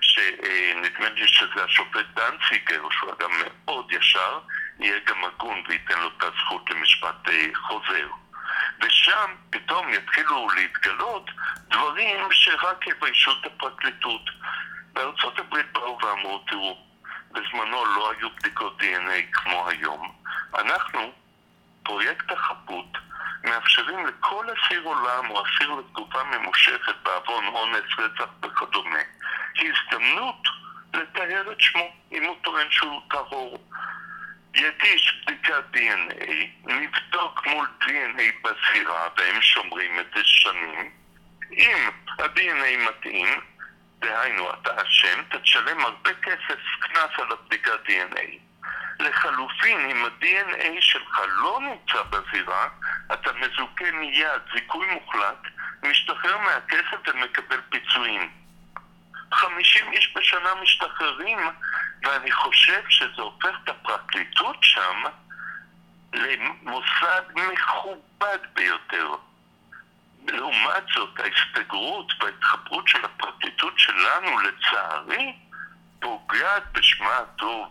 [SPEAKER 2] שנדמה לי שזה השופט דנציגר, שהוא אדם מאוד ישר, יהיה גם הגון וייתן לו את הזכות למשפט אה, חוזר. ושם פתאום יתחילו להתגלות דברים שרק יביישו את הפרקליטות. בארצות הברית באו ואמרו, תראו, בזמנו לא היו בדיקות DNA כמו היום. אנחנו, פרויקט החפות, מאפשרים לכל אסיר עולם או אסיר לתקופה ממושכת בעוון אונס, רצח וכדומה, הזדמנות לטהר את שמו, אם הוא טוען שהוא טהור. יגיש בדיקת DNA, נבדוק מול DNA בזירה, והם שומרים את זה שנים. אם ה-DNA מתאים, דהיינו אתה אשם, תשלם הרבה כסף קנס על הבדיקת DNA. לחלופין, אם ה-DNA שלך לא נמצא בזירה, אתה מזוכה מיד, זיכוי מוחלט, משתחרר מהכסף ומקבל פיצויים. 50 איש בשנה משתחררים, ואני חושב שזה הופך את הפרקליטות שם למוסד מכובד ביותר. לעומת זאת, ההסתגרות וההתחברות של הפרקליטות שלנו, לצערי, פוגעת בשמה הטוב.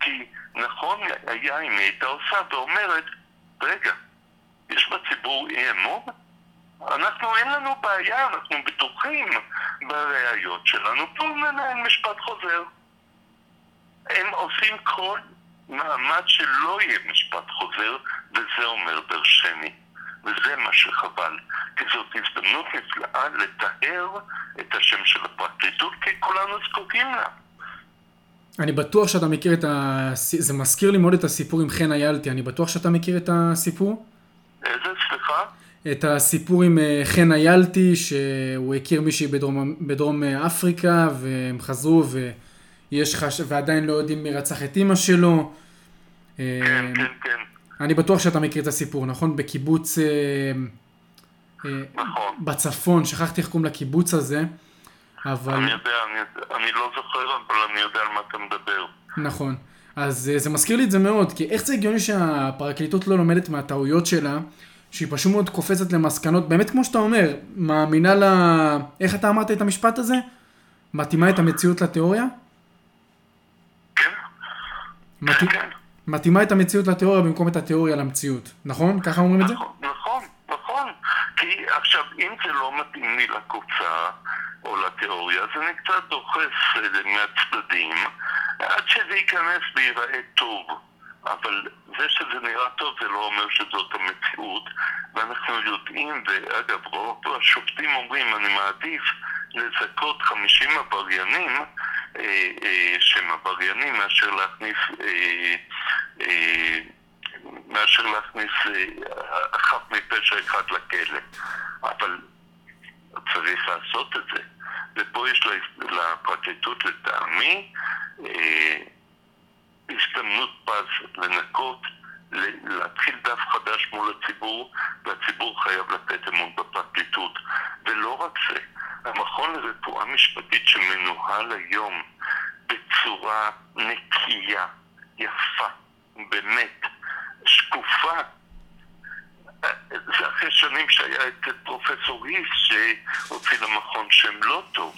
[SPEAKER 2] כי נכון היה אם היא הייתה עושה ואומרת, רגע, יש בציבור אי אמון? אנחנו, אין לנו בעיה, אנחנו בטוחים בראיות שלנו, בואו ננהל משפט חוזר. הם עושים כל מאמץ שלא יהיה משפט חוזר, וזה אומר דרשני. וזה מה שחבל. כי זאת הזדמנות נפלאה לטהר את השם של הפרקליטות, כי כולנו זקוקים לה.
[SPEAKER 1] אני בטוח שאתה מכיר את ה... זה מזכיר לי מאוד את הסיפור עם חן איילתי, אני בטוח שאתה מכיר את הסיפור?
[SPEAKER 2] איזה, סליחה?
[SPEAKER 1] את הסיפור עם אה, חן איילתי, שהוא הכיר מישהי בדרום, בדרום אה, אפריקה, והם חזרו, ויש חש... ועדיין לא יודעים מי רצח את אימא שלו. אה,
[SPEAKER 2] כן, כן, כן.
[SPEAKER 1] אני בטוח שאתה מכיר את הסיפור, נכון? בקיבוץ...
[SPEAKER 2] נכון.
[SPEAKER 1] בצפון, שכחתי איך קוראים לקיבוץ הזה, אבל...
[SPEAKER 2] אני יודע, אני, אני לא זוכר, אבל אני יודע על מה אתה מדבר.
[SPEAKER 1] נכון. אז זה מזכיר לי את זה מאוד, כי איך זה הגיוני שהפרקליטות לא לומדת מהטעויות שלה, שהיא פשוט מאוד קופצת למסקנות, באמת כמו שאתה אומר, מאמינה ל... איך אתה אמרת את המשפט הזה? מתאימה את המציאות לתיאוריה?
[SPEAKER 2] כן?
[SPEAKER 1] מת...
[SPEAKER 2] כן.
[SPEAKER 1] מתאימה את המציאות לתיאוריה במקום את התיאוריה למציאות, נכון? ככה אומרים את זה?
[SPEAKER 2] נכון, נכון, נכון. כי עכשיו, אם זה לא מתאים לי לקופסה או לתיאוריה, אז אני קצת דוחס מהצדדים עד שזה ייכנס וייראה טוב. אבל זה שזה נראה טוב זה לא אומר שזאת המציאות ואנחנו יודעים, ואגב רוב השופטים אומרים אני מעדיף לזכות 50 עבריינים אה, אה, שהם עבריינים מאשר להכניס אה, אה, מאשר להכניס אה, אחת מפשע אחד לכלא. אבל צריך לעשות את זה ופה יש לפרקליטות לטעמי אה, הזדמנות פז לנקות, להתחיל דף חדש מול הציבור, והציבור חייב לתת אמון בפרקליטות. ולא רק זה, המכון לרפואה משפטית שמנוהל היום בצורה נקייה, יפה, באמת, שקופה, זה אחרי שנים שהיה את פרופסור היס שהוציא למכון שם לא טוב.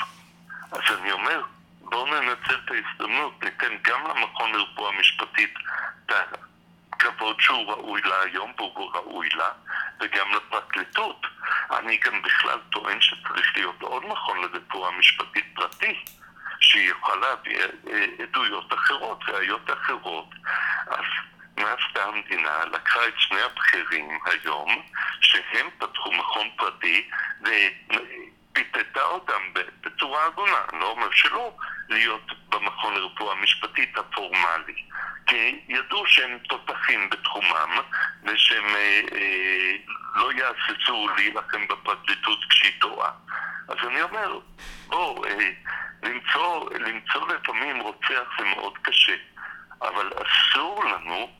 [SPEAKER 2] אז אני אומר, בואו ננצל את ההזדמנות, ניתן גם למכון לרפואה משפטית את הכבוד שהוא ראוי לה היום, והוא ראוי לה, וגם לפרקליטות. אני גם בכלל טוען שצריך להיות עוד מכון לרפואה משפטית פרטי, שיוכל להביא אה, עדויות אחרות, ראיות אחרות. אז נעשתה המדינה, לקחה את שני הבכירים היום, שהם פתחו מכון פרטי, פיתתה אותם בצורה הגונה, אני לא אומר שלא, להיות במכון לרפואה משפטית הפורמלי. כי ידעו שהם תותחים בתחומם, ושהם אה, אה, לא יהססו להילחם בפרקליטות כשהיא טועה. אז אני אומר, בואו, אה, למצוא, למצוא לפעמים רוצח זה מאוד קשה, אבל אסור לנו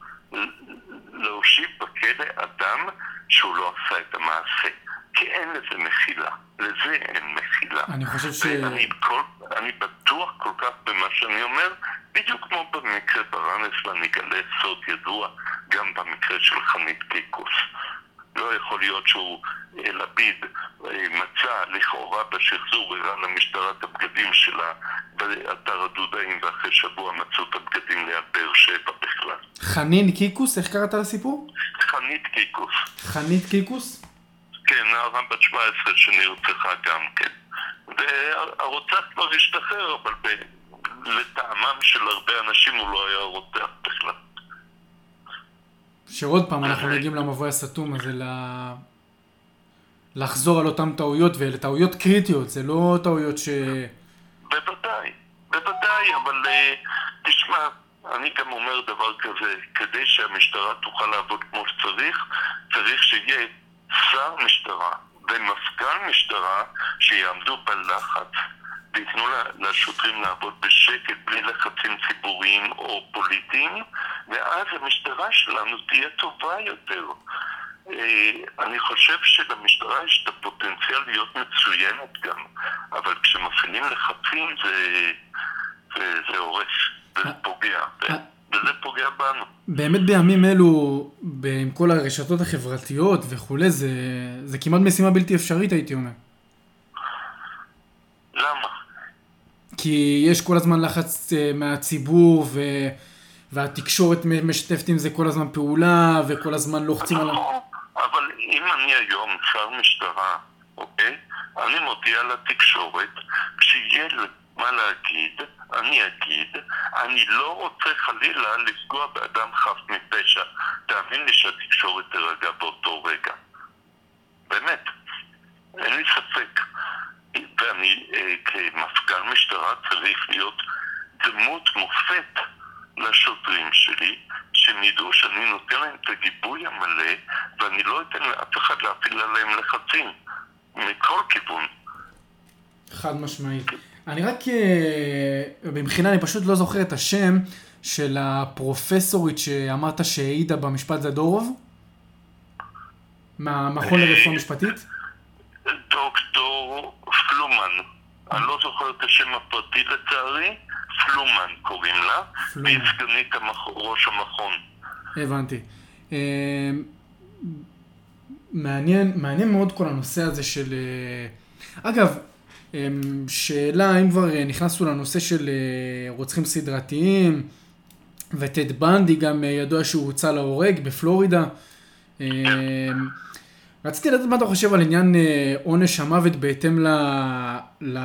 [SPEAKER 2] להושיב בכלא אדם שהוא לא עשה את המעשה. כי אין לזה מחילה. לזה אין מחילה.
[SPEAKER 1] אני חושב ש...
[SPEAKER 2] ואני כל, אני בטוח כל כך במה שאני אומר, בדיוק כמו במקרה ברנס, ואני אגלה סוד ידוע גם במקרה של חנית קיקוס. לא יכול להיות שהוא, אה, לפיד, אה, מצא לכאורה בשחזור, הראה למשטרה את הבגדים שלה באתר הדודאים, ואחרי שבוע מצאו את הבגדים ליד באר שבע בכלל.
[SPEAKER 1] חנין קיקוס? איך קראת לסיפור?
[SPEAKER 2] חנית קיקוס.
[SPEAKER 1] חנית קיקוס?
[SPEAKER 2] כן, נערה בת 17 שנרצחה גם כן. והרוצח כבר השתחרר, אבל ב... לטעמם של הרבה אנשים הוא לא היה רוצח בכלל.
[SPEAKER 1] שעוד פעם אנחנו מגיעים למבוי הסתום הזה, ל... לחזור על אותן טעויות, ואלה טעויות קריטיות, זה לא טעויות ש...
[SPEAKER 2] בוודאי, בוודאי, אבל uh, תשמע, אני גם אומר דבר כזה, כדי שהמשטרה תוכל לעבוד כמו שצריך, צריך שיהיה שר משטרה ומפכ"ל משטרה שיעמדו בלחץ וייתנו לשוטרים לעבוד בשקט בלי לחצים ציבוריים או פוליטיים ואז המשטרה שלנו תהיה טובה יותר. אה, אני חושב שלמשטרה יש את הפוטנציאל להיות מצוינת גם, אבל כשמפעילים לחצים זה, זה, זה הורס, זה פוגע. וזה פוגע בנו.
[SPEAKER 1] באמת בימים אלו, עם כל הרשתות החברתיות וכולי, זה, זה כמעט משימה בלתי אפשרית הייתי אומר.
[SPEAKER 2] למה?
[SPEAKER 1] כי יש כל הזמן לחץ uh, מהציבור ו... והתקשורת משתפת עם זה כל הזמן פעולה וכל הזמן לוחצים.
[SPEAKER 2] נכון, אבל אם אני היום שר משטרה, אוקיי? אני מודיע לתקשורת, כשיהיה מה להגיד, אני אגיד, אני לא רוצה חלילה לפגוע באדם חף מפשע. תאמין לי שהתקשורת תירגע באותו רגע. באמת, אין לי ספק. ואני אה, כמפכ"ל משטרה צריך להיות דמות מופת לשוטרים שלי, שהם ידעו שאני נותן להם את הגיבוי המלא ואני לא אתן לאף אחד להפעיל עליהם לחצים מכל כיוון.
[SPEAKER 1] חד משמעית. אני רק, אה, במחילה, אני פשוט לא זוכר את השם של הפרופסורית שאמרת שהעידה במשפט זדורוב? מהמכון לרפואה משפטית?
[SPEAKER 2] דוקטור פלומן. אני לא זוכר את השם הפרטי לצערי, פלומן קוראים לה, והיא סגנית ראש המכון.
[SPEAKER 1] הבנתי. אה, מעניין, מעניין מאוד כל הנושא הזה של... אה, אגב, שאלה, אם כבר אה, נכנסנו לנושא של אה, רוצחים סדרתיים, וטד בנדי גם אה, ידוע שהוא הוצא להורג בפלורידה. אמ, רציתי לדעת מה אתה חושב על עניין עונש המוות בהתאם ל... ל...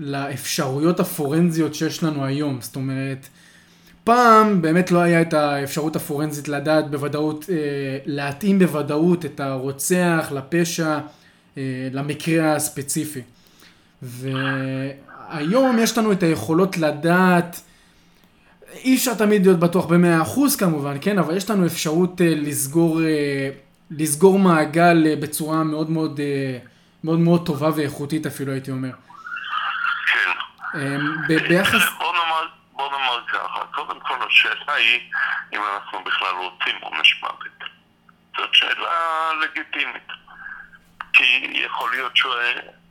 [SPEAKER 1] לאפשרויות הפורנזיות שיש לנו היום. זאת אומרת, פעם באמת לא היה את האפשרות הפורנזית לדעת בוודאות, להתאים בוודאות את הרוצח לפשע, למקרה הספציפי. והיום יש לנו את היכולות לדעת, אי אפשר תמיד להיות בטוח במאה אחוז כמובן, כן, אבל יש לנו אפשרות אה, לסגור, אה, לסגור מעגל אה, בצורה מאוד מאוד, מאוד מאוד טובה ואיכותית אפילו הייתי אומר.
[SPEAKER 2] כן.
[SPEAKER 1] ב- ביחס...
[SPEAKER 2] בוא נאמר, בוא נאמר ככה, קודם כל השאלה היא אם אנחנו בכלל רוצים עונש מוות. זאת שאלה לגיטימית. כי יכול להיות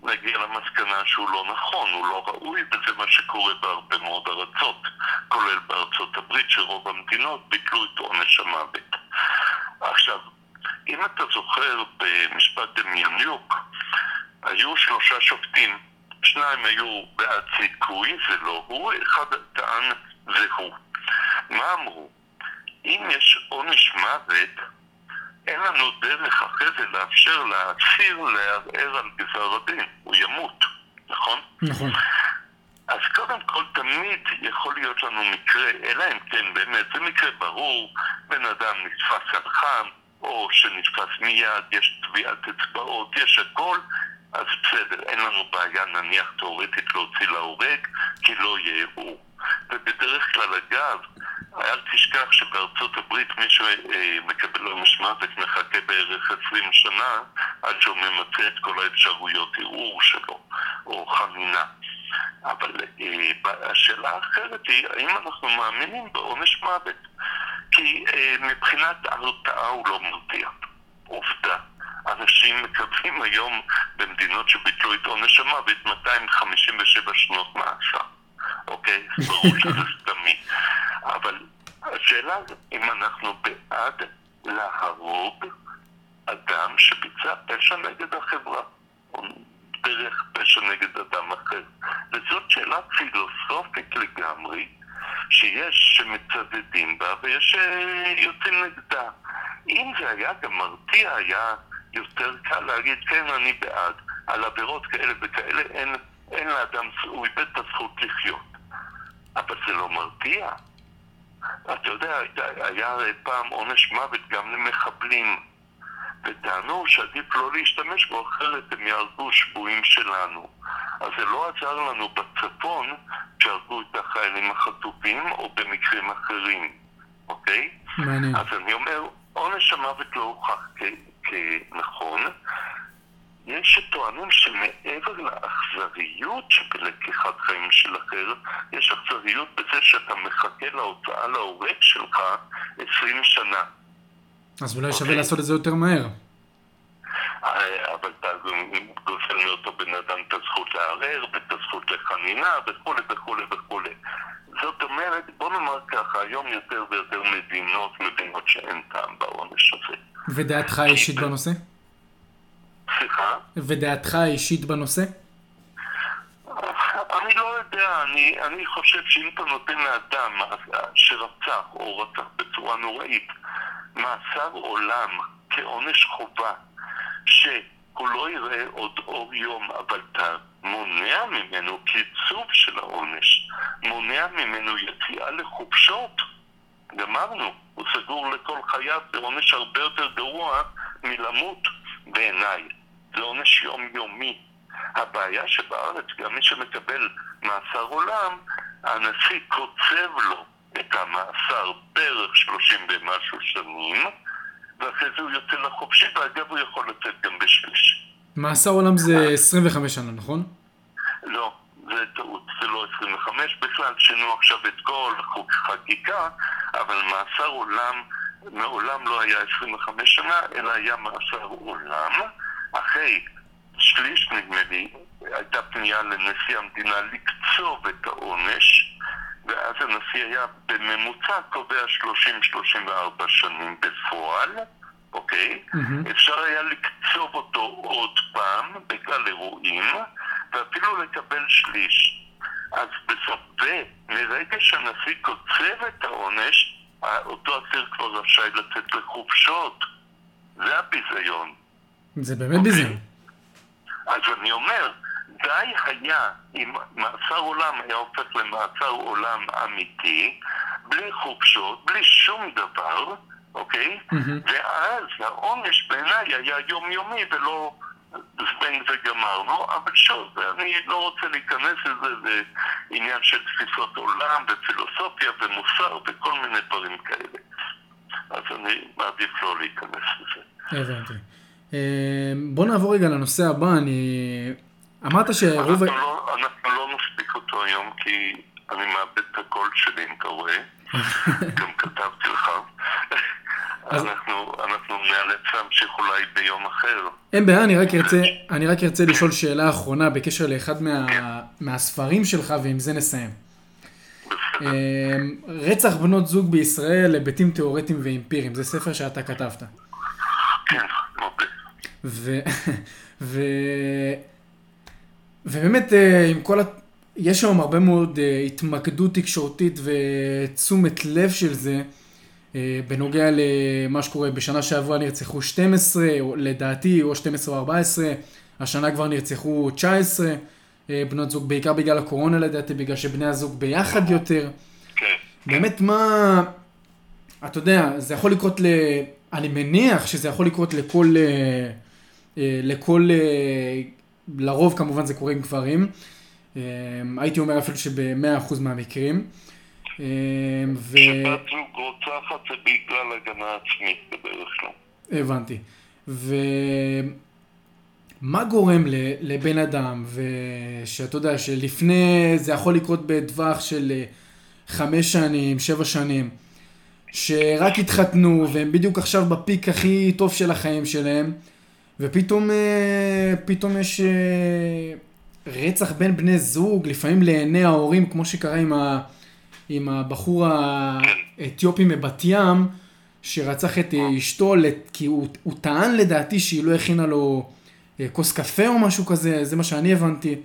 [SPEAKER 2] שנגיע למסקנה שהוא לא נכון, הוא לא ראוי, וזה מה שקורה בהרבה מאוד ארצות, כולל בארצות הברית, שרוב המדינות ביטלו את עונש המוות. עכשיו, אם אתה זוכר במשפט דמיוניוק, היו שלושה שופטים, שניים היו בעד סיכוי, זה לא הוא, אחד טען זה הוא. מה אמרו? אם יש עונש מוות, אין לנו דרך אחרי זה לאפשר לאסיר לערער על גזר הדין, הוא ימות, נכון?
[SPEAKER 1] נכון.
[SPEAKER 2] אז קודם כל תמיד יכול להיות לנו מקרה, אלא אם כן באמת, זה מקרה ברור, בן אדם נתפס על חם, או שנתפס מיד, יש טביעת אצבעות, יש הכל, אז בסדר, אין לנו בעיה נניח תאורטית להוציא להורג, כי לא יהיה ערעור. ובדרך כלל אגב, אל תשכח שבארצות הברית מי שמקבל עונש מוות מחכה בערך 20 שנה עד שהוא ממצה את כל האפשרויות ערעור שלו, או חנינה. אבל אה, השאלה האחרת היא, האם אנחנו מאמינים בעונש מוות? כי אה, מבחינת הרתעה הוא לא מרתיע. עובדה. אנשים מקבלים היום במדינות שביטלו את עונש המוות 257 שנות מאסר. אוקיי? ברור שזה סתמי. אבל השאלה אם אנחנו בעד להרוג אדם שביצע פשע נגד החברה, או דרך פשע נגד אדם אחר. וזאת שאלה פילוסופית לגמרי, שיש שמצדדים בה ויש שיוצאים נגדה. אם זה היה גם מרתיע, היה יותר קל להגיד, כן, אני בעד. על עבירות כאלה וכאלה אין, אין לאדם, הוא איבד את הזכות לחיות. אבל זה לא מרתיע. אתה יודע, היה פעם עונש מוות גם למחבלים, וטענו שעדיף לא להשתמש בו, אחרת הם יהרגו שבויים שלנו. אז זה לא עזר לנו בצפון שהרגו את החיילים החטופים, או במקרים אחרים, אוקיי?
[SPEAKER 1] מעניין.
[SPEAKER 2] אז אני אומר, עונש המוות לא הוכח כנכון. יש שטוענים שמעבר לאכזריות שבלקיחת חיים של אחר, יש אכזריות בזה שאתה מחכה להוצאה להורג שלך 20 שנה.
[SPEAKER 1] אז אולי שווה
[SPEAKER 2] אוקיי.
[SPEAKER 1] לעשות את זה יותר מהר.
[SPEAKER 2] אה, אבל אתה גוזל מאותו בן אדם את הזכות לערער, ואת הזכות לחנינה, וכולי וכולי וכולי. זאת אומרת, בוא נאמר ככה, היום יותר ויותר מדינות מבינות שאין טעם בעונש הזה.
[SPEAKER 1] ודעתך האישית בנושא?
[SPEAKER 2] סליחה?
[SPEAKER 1] ודעתך האישית בנושא?
[SPEAKER 2] אני לא יודע, אני, אני חושב שאם אתה נותן לאדם שרצח או רצח בצורה נוראית מאסר עולם כעונש חובה, שהוא לא יראה עוד אור יום, אבל אתה מונע ממנו קיצוב של העונש, מונע ממנו יציאה לחופשות, גמרנו, הוא סגור לכל חייו, זה עונש הרבה יותר גרוע מלמות בעיניי, זה עונש יומיומי. הבעיה שבארץ גם מי שמקבל מאסר עולם, הנשיא קוצב לו את המאסר בערך שלושים ומשהו שנים, ואחרי זה הוא יוצא לחופשי, ואגב הוא יכול לצאת גם בשליש.
[SPEAKER 1] מאסר עולם זה 25 שנה, נכון?
[SPEAKER 2] לא, זה טעות, זה לא 25, בכלל שינו עכשיו את כל חוק חקיקה, אבל מאסר עולם מעולם לא היה 25 שנה, אלא היה מאסר עולם. אחרי שליש נדמה לי, הייתה פנייה לנשיא המדינה לקצוב את העונש, ואז הנשיא היה בממוצע קובע 30-34 שנים בפועל, אוקיי?
[SPEAKER 1] מהמם.
[SPEAKER 2] אפשר היה לקצוב אותו עוד פעם בגלל אירועים, ואפילו לקבל שליש. אז בסוף, ומרגע שהנשיא קוצב את העונש, אותו אסיר כבר רשאי לצאת לחופשות. זה הביזיון.
[SPEAKER 1] זה באמת ביזיון.
[SPEAKER 2] אז אני אומר, די היה אם מאסר עולם היה הופך למאסר עולם אמיתי, בלי חופשות, בלי שום דבר, אוקיי?
[SPEAKER 1] מהמם.
[SPEAKER 2] ואז העונש בעיניי היה יומיומי ולא זבנג וגמרנו, אבל שוב, אני לא רוצה להיכנס לזה, זה עניין של תפיסות עולם ופילוסופיה ומוסר וכל מיני דברים כאלה. אז אני מעדיף לא להיכנס לזה.
[SPEAKER 1] הבנתי. אה, בוא נעבור רגע לנושא הבא, אני... אמרת שרוב...
[SPEAKER 2] אנחנו לא, לא נספיק אותו היום כי אני מאבד את הקול שלי, אם אתה רואה. גם כתבתי לך. אנחנו, אנחנו נאלץ להמשיך אולי ביום אחר.
[SPEAKER 1] אין בעיה, אני רק ארצה, אני רק ארצה לשאול שאלה אחרונה בקשר לאחד מה, מהספרים שלך, ועם זה נסיים. אה, רצח בנות זוג בישראל, היבטים תיאורטיים ואמפיריים, זה ספר שאתה כתבת.
[SPEAKER 2] כן, מודה.
[SPEAKER 1] ו... ו... ובאמת, אה, עם כל ה... יש היום הרבה מאוד אה, התמקדות תקשורתית ותשומת לב של זה, אה, בנוגע למה שקורה. בשנה שעברה נרצחו 12, או לדעתי, או 12 או 14, השנה כבר נרצחו 19 אה, בנות זוג, בעיקר בגלל הקורונה לדעתי, בגלל שבני הזוג ביחד יותר.
[SPEAKER 2] כן.
[SPEAKER 1] באמת מה, אתה יודע, זה יכול לקרות ל... אני מניח שזה יכול לקרות לכל, לכל, אה, לרוב כמובן זה קורה עם גברים. אה, הייתי אומר אפילו שב-100% מהמקרים. אה, ו...
[SPEAKER 2] כשבת זוג רוצחת זה בגלל הגנה עצמית בדרך כלל.
[SPEAKER 1] הבנתי. ומה גורם לבן אדם, ושאתה יודע, שלפני, זה יכול לקרות בטווח של אה, חמש שנים, שבע שנים, שרק התחתנו, והם בדיוק עכשיו בפיק הכי טוב של החיים שלהם, ופתאום אה, פתאום יש אה, רצח בין בני זוג, לפעמים לעיני ההורים, כמו שקרה עם, ה, עם הבחור האתיופי מבת ים, שרצח את אה, אשתו, כי הוא, הוא טען לדעתי שהיא לא הכינה לו כוס קפה או משהו כזה, זה מה שאני הבנתי.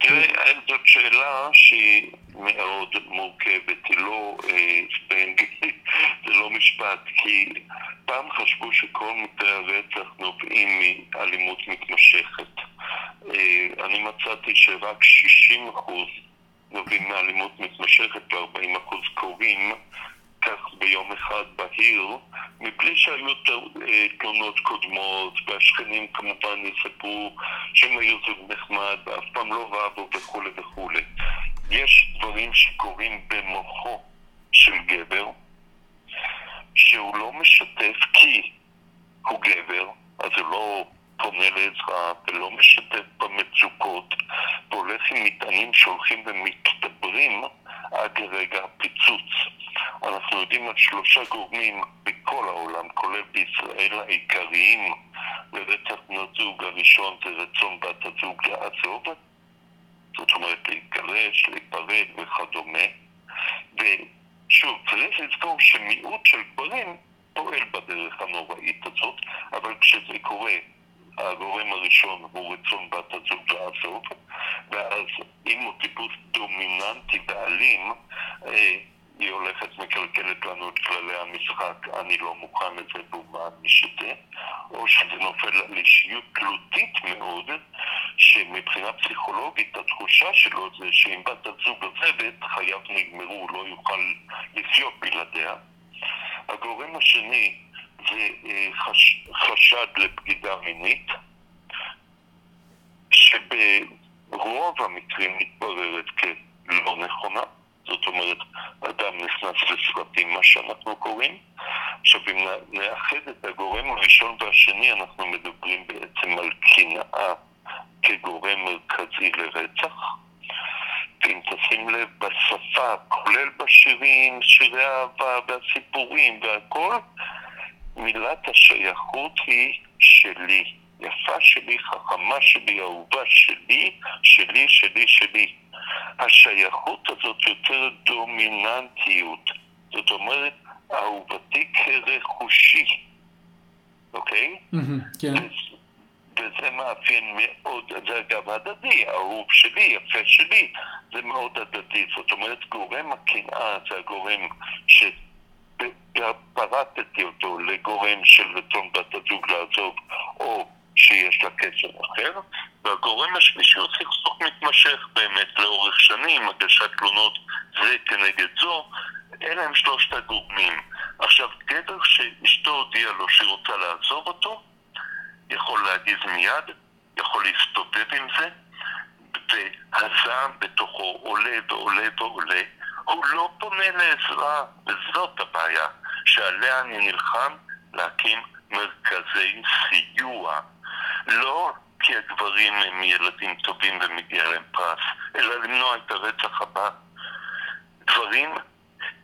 [SPEAKER 2] תראה, זאת שאלה שהיא מאוד מורכבת, היא לא אה, ספנג, זה לא משפט, כי פעם חשבו שכל מקרי הרצח נובעים מאלימות מתמשכת. אה, אני מצאתי שרק 60% נובעים מאלימות מתמשכת ו-40% קורים כך ביום אחד בהיר, מבלי שהיו אה, תלונות קודמות, והשכנים כמובן יספרו שהם היו זוג נחמד ואף פעם לא רבו וכולי וכולי. יש דברים שקורים במוחו של גבר, שהוא לא משתף כי הוא גבר, אז הוא לא פונה לעזרה ולא משתף במצוקות, והולך עם מטענים שהולכים ומצטברים עד לרגע הפיצוץ. אנחנו יודעים על שלושה גורמים בכל העולם, כולל בישראל, העיקריים לרצח בנות זוג. הראשון זה רצון בת הזוג לעזוב, זאת אומרת להתגרש, להיפרד וכדומה. ושוב, צריך לזכור שמיעוט של גברים פועל בדרך הנוראית הזאת, אבל כשזה קורה, הגורם הראשון הוא רצון בת הזוג לעזוב, ואז אם הוא טיפוס דומיננטי ואלים, אה, היא הולכת מקלקלת לנו את כללי המשחק, אני לא מוכן לזה והוא משתה, או שזה נופל על אישיות תלותית מאוד, שמבחינה פסיכולוגית התחושה שלו זה שאם בת הזוג עוזבת, חייו נגמרו, הוא לא יוכל לחיות בלעדיה. הגורם השני זה אה, חש, חשד לבגידה מינית, שברוב המקרים מתבררת כלא נכונה. זאת אומרת, אדם נכנס לסרטים, מה שאנחנו קוראים. עכשיו, אם נאחד את הגורם הראשון והשני, אנחנו מדברים בעצם על קנאה כגורם מרכזי לרצח. ואם תשים לב בשפה, כולל בשירים, שירי האהבה והסיפורים והכל, מילת השייכות היא שלי. יפה שלי, חכמה שלי, אהובה שלי, שלי, שלי, שלי. השייכות הזאת יוצרת דומיננטיות. זאת אומרת, אהובתי כרכושי, אוקיי?
[SPEAKER 1] כן.
[SPEAKER 2] וזה מאפיין מאוד, זה אגב הדדי, אהוב שלי, יפה שלי, זה מאוד הדדי. זאת אומרת, גורם הקנאה זה הגורם פרטתי אותו לגורם של רצון בת הזוג לעזוב או שיש לה קשר אחר, והגורם השלישי הוא סכסוך מתמשך באמת לאורך שנים, הגשת תלונות זה כנגד זו, אלה הם שלושת הגורמים. עכשיו, גבר שאשתו הודיעה לו שהיא רוצה לעזוב אותו, יכול להגיז מיד, יכול להסתובב עם זה, והזעם בתוכו עולה ועולה ועולה, הוא לא פונה לעזרה, וזאת הבעיה, שעליה אני נלחם להקים מרכזי סיוע. לא כי הגברים הם ילדים טובים ומגיע להם פרס, אלא למנוע את הרצח הבא. גברים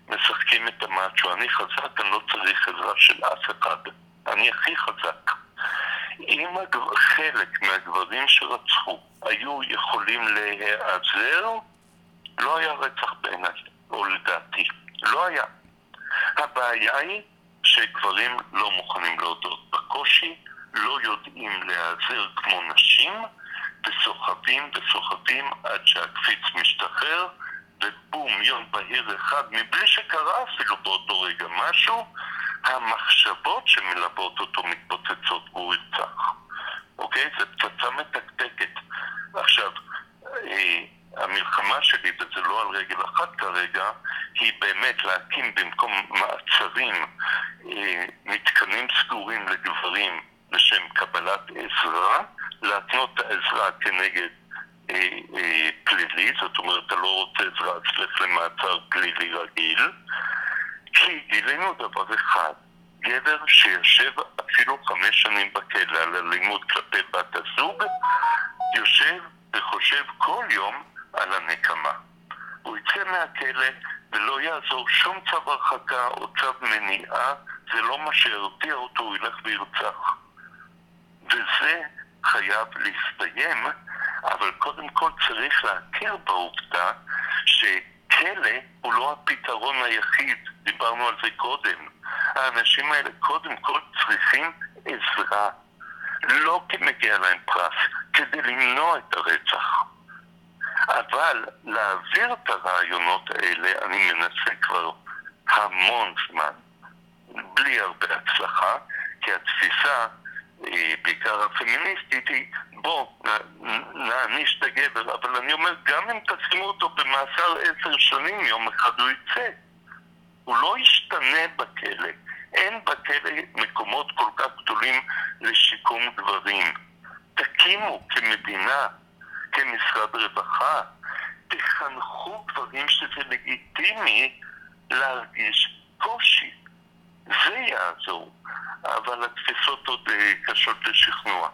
[SPEAKER 2] משחקים את המאצ'ו, אני חזק, אני לא צריך עזרה של אף אחד. אני הכי חזק. אם חלק מהגברים שרצחו היו יכולים להיעזר, לא היה רצח בעיניי, או לדעתי. לא היה. הבעיה היא שגברים לא מוכנים להודות בקושי, לא יודעים להיעזר כמו נשים, וסוחבים וסוחבים עד שהקפיץ משתחרר, ובום, יום בהיר אחד, מבלי שקרה אפילו באותו רגע משהו, המחשבות שמלוות אותו מתפוצצות והוא ירצח. אוקיי? זו פצצה מתקתקת. עכשיו, אה, המלחמה שלי, וזה לא על רגל אחת כרגע, היא באמת להקים במקום מעצרים אה, מתקנים סגורים לגברים לשם קבלת עזרה, להתנות את העזרה כנגד אה, אה, פלילי, זאת אומרת, אתה לא רוצה עזרה, אז לך למעצר פלילי רגיל, כי גילינו דבר אחד, גבר שיושב אפילו חמש שנים בכלא על אלימות כלפי בת הזוג, יושב וחושב כל יום על הנקמה. הוא יצא מהכלא ולא יעזור שום צו הרחקה או צו מניעה, זה לא מה שירתיע אותו, הוא ילך וירצח. וזה חייב להסתיים, אבל קודם כל צריך להכיר בעובדה שכלא הוא לא הפתרון היחיד, דיברנו על זה קודם. האנשים האלה קודם כל צריכים עזרה, לא כי מגיע להם פרס, כדי למנוע את הרצח. אבל להעביר את הרעיונות האלה אני מנסה כבר המון זמן, בלי הרבה הצלחה, כי התפיסה אה, בעיקר הפמיניסטית היא בוא, נעניש את הגבר, אבל אני אומר, גם אם תשימו אותו במאסר עשר שנים, יום אחד הוא יצא. הוא לא ישתנה בכלא. אין בכלא מקומות כל כך גדולים לשיקום גברים. תקימו כמדינה, כמשרד רווחה, תחנכו גברים שזה לגיטימי להרגיש קושי. זה יעזור. אבל התפיסות עוד אה, קשות לשכנוע.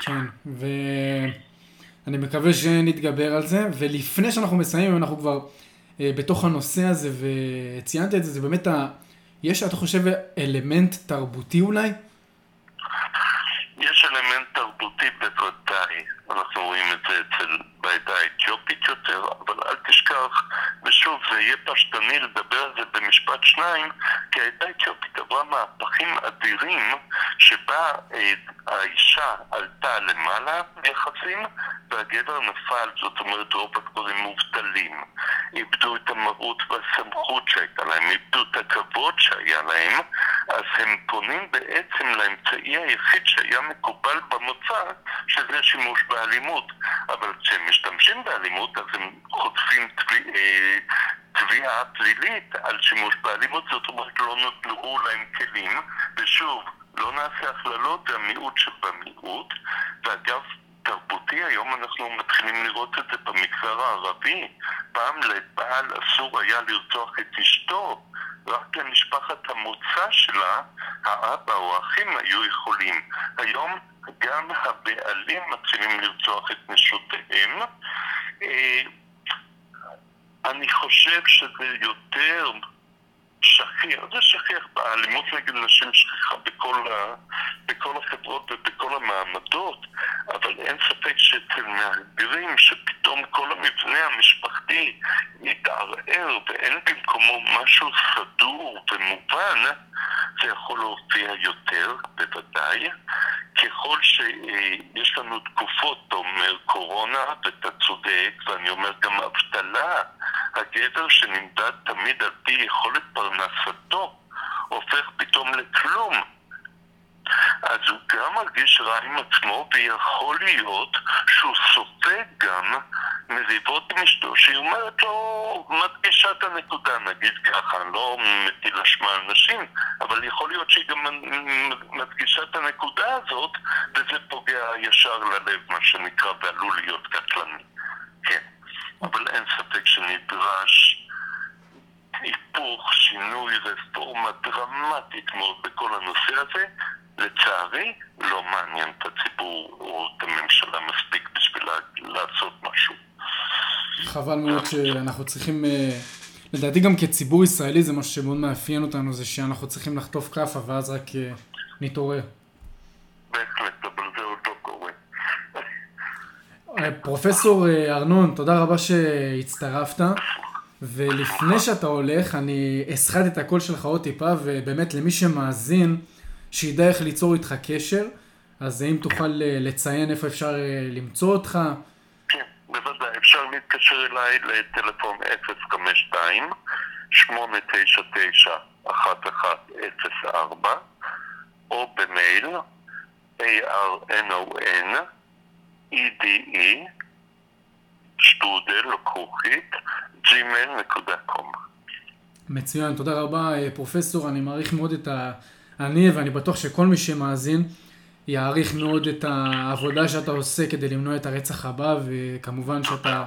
[SPEAKER 1] כן, ואני מקווה שנתגבר על זה, ולפני שאנחנו מסיימים, אנחנו כבר אה, בתוך הנושא הזה, וציינת את זה, זה באמת ה... יש, אתה חושב, אלמנט תרבותי אולי?
[SPEAKER 2] יש אלמנט תרבותי בוודאי, אנחנו רואים את זה אצל בעדה האתיופית יותר, אבל אל תשכח, ושוב, זה יהיה פשטני לדבר על זה במשפט שניים, כי העדה האתיופית עברה מהפכים אדירים, שבה אה, האישה עלתה למעלה ביחסים, והגבר נפל, זאת אומרת רוב הגברים מובטלים. איבדו את המרות והסמכות שהייתה להם, איבדו את הכבוד שהיה להם, אז הם פונים בעצם לאמצעי היחיד שהיה מקובל במוצא, שזה שימוש באלימות. אבל כשהם משתמשים באלימות, אז הם חוטפים אה, תביעה פלילית על שימוש באלימות, זאת אומרת לא נתנו להם כלים, ושוב, לא נעשה הכללות, זה המיעוט שבמיעוט, ואגב, תרבותי היום אנחנו מתחילים לראות את זה במגזר הערבי. פעם לבעל אסור היה לרצוח את אשתו, רק למשפחת המוצא שלה, האבא או האחים היו יכולים. היום גם הבעלים מתחילים לרצוח את נשותיהם. אה, אני חושב שזה יותר שכיח, זה שכיח באלימות נגד נשים שכיחה בכל, ה, בכל החברות ובכל המעמדות, אבל אין ספק שאצל מהגרים שפתאום כל המבנה המשפחתי יתערער ואין במקומו משהו סדור ומובן, זה יכול להופיע יותר, בוודאי. ככל שיש לנו תקופות, אתה אומר קורונה, ואתה צודק, ואני אומר גם אבטלה, הגבר שנמדד תמיד על פי יכולת פרנסתו, הופך פתאום לכלום. אז הוא גם מרגיש רע עם עצמו, ויכול להיות שהוא סופג גם מריבות עם אשתו, שהיא אומרת לו, מדגישה את הנקודה, נגיד ככה, לא מטיל אשמה על נשים, אבל יכול להיות שהיא גם מדגישה את הנקודה הזאת, וזה פוגע ישר ללב, מה שנקרא, ועלול להיות קטלני. כן, אבל אין ספק שנדרש היפוך, שינוי, רפורמה דרמטית מאוד בכל הנושא הזה. לצערי, לא מעניין את הציבור או את הממשלה מספיק בשביל לעשות משהו.
[SPEAKER 1] חבל מאוד שאנחנו צריכים, אה, לדעתי גם כציבור ישראלי זה משהו שמאוד מאפיין אותנו, זה שאנחנו צריכים לחטוף כאפה ואז רק אה, נתעורר.
[SPEAKER 2] בהחלט, אבל זה עוד לא קורה.
[SPEAKER 1] אה, פרופסור ארנון, תודה רבה שהצטרפת. ולפני שאתה הולך, אני אסחט את הקול שלך עוד טיפה, ובאמת למי שמאזין, שידע איך ליצור איתך קשר, אז אם תוכל לציין איפה אפשר למצוא אותך,
[SPEAKER 2] כן, בוודאי. אפשר להתקשר אליי לטלפון 052 899 1104 או במייל arnon ede שטרודל כרוכית gmail.com
[SPEAKER 1] מצוין, תודה רבה פרופסור, אני מעריך מאוד את ה... אני ואני בטוח שכל מי שמאזין יעריך מאוד את העבודה שאתה עושה כדי למנוע את הרצח הבא, וכמובן שאתה...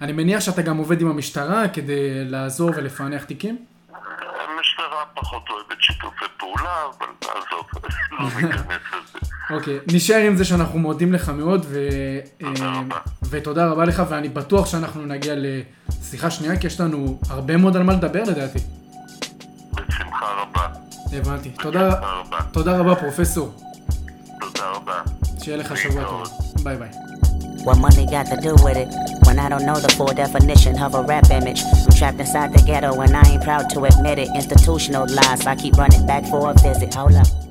[SPEAKER 1] אני מניח שאתה גם עובד עם המשטרה כדי לעזור ולפענח תיקים?
[SPEAKER 2] המשטרה פחות אוהבת שיתופי פעולה, אבל עזוב, לא ניכנס לזה.
[SPEAKER 1] אוקיי, נשאר עם זה שאנחנו מודים לך מאוד, ו...
[SPEAKER 2] תודה אה, רבה.
[SPEAKER 1] ותודה רבה לך, ואני בטוח שאנחנו נגיע לשיחה שנייה, כי יש לנו הרבה מאוד על מה לדבר לדעתי.
[SPEAKER 2] בשמחה רבה.
[SPEAKER 1] הבנתי. תודה, תודה רבה פרופסור.
[SPEAKER 2] תודה רבה.
[SPEAKER 1] שיהיה לך שבוע טוב. ביי ביי.
[SPEAKER 3] What money got to do with it? When I don't know the full definition of a rap image. I'm trapped inside the ghetto and I ain't proud to admit it. Institutional lies, I keep running back for a visit. Hold up.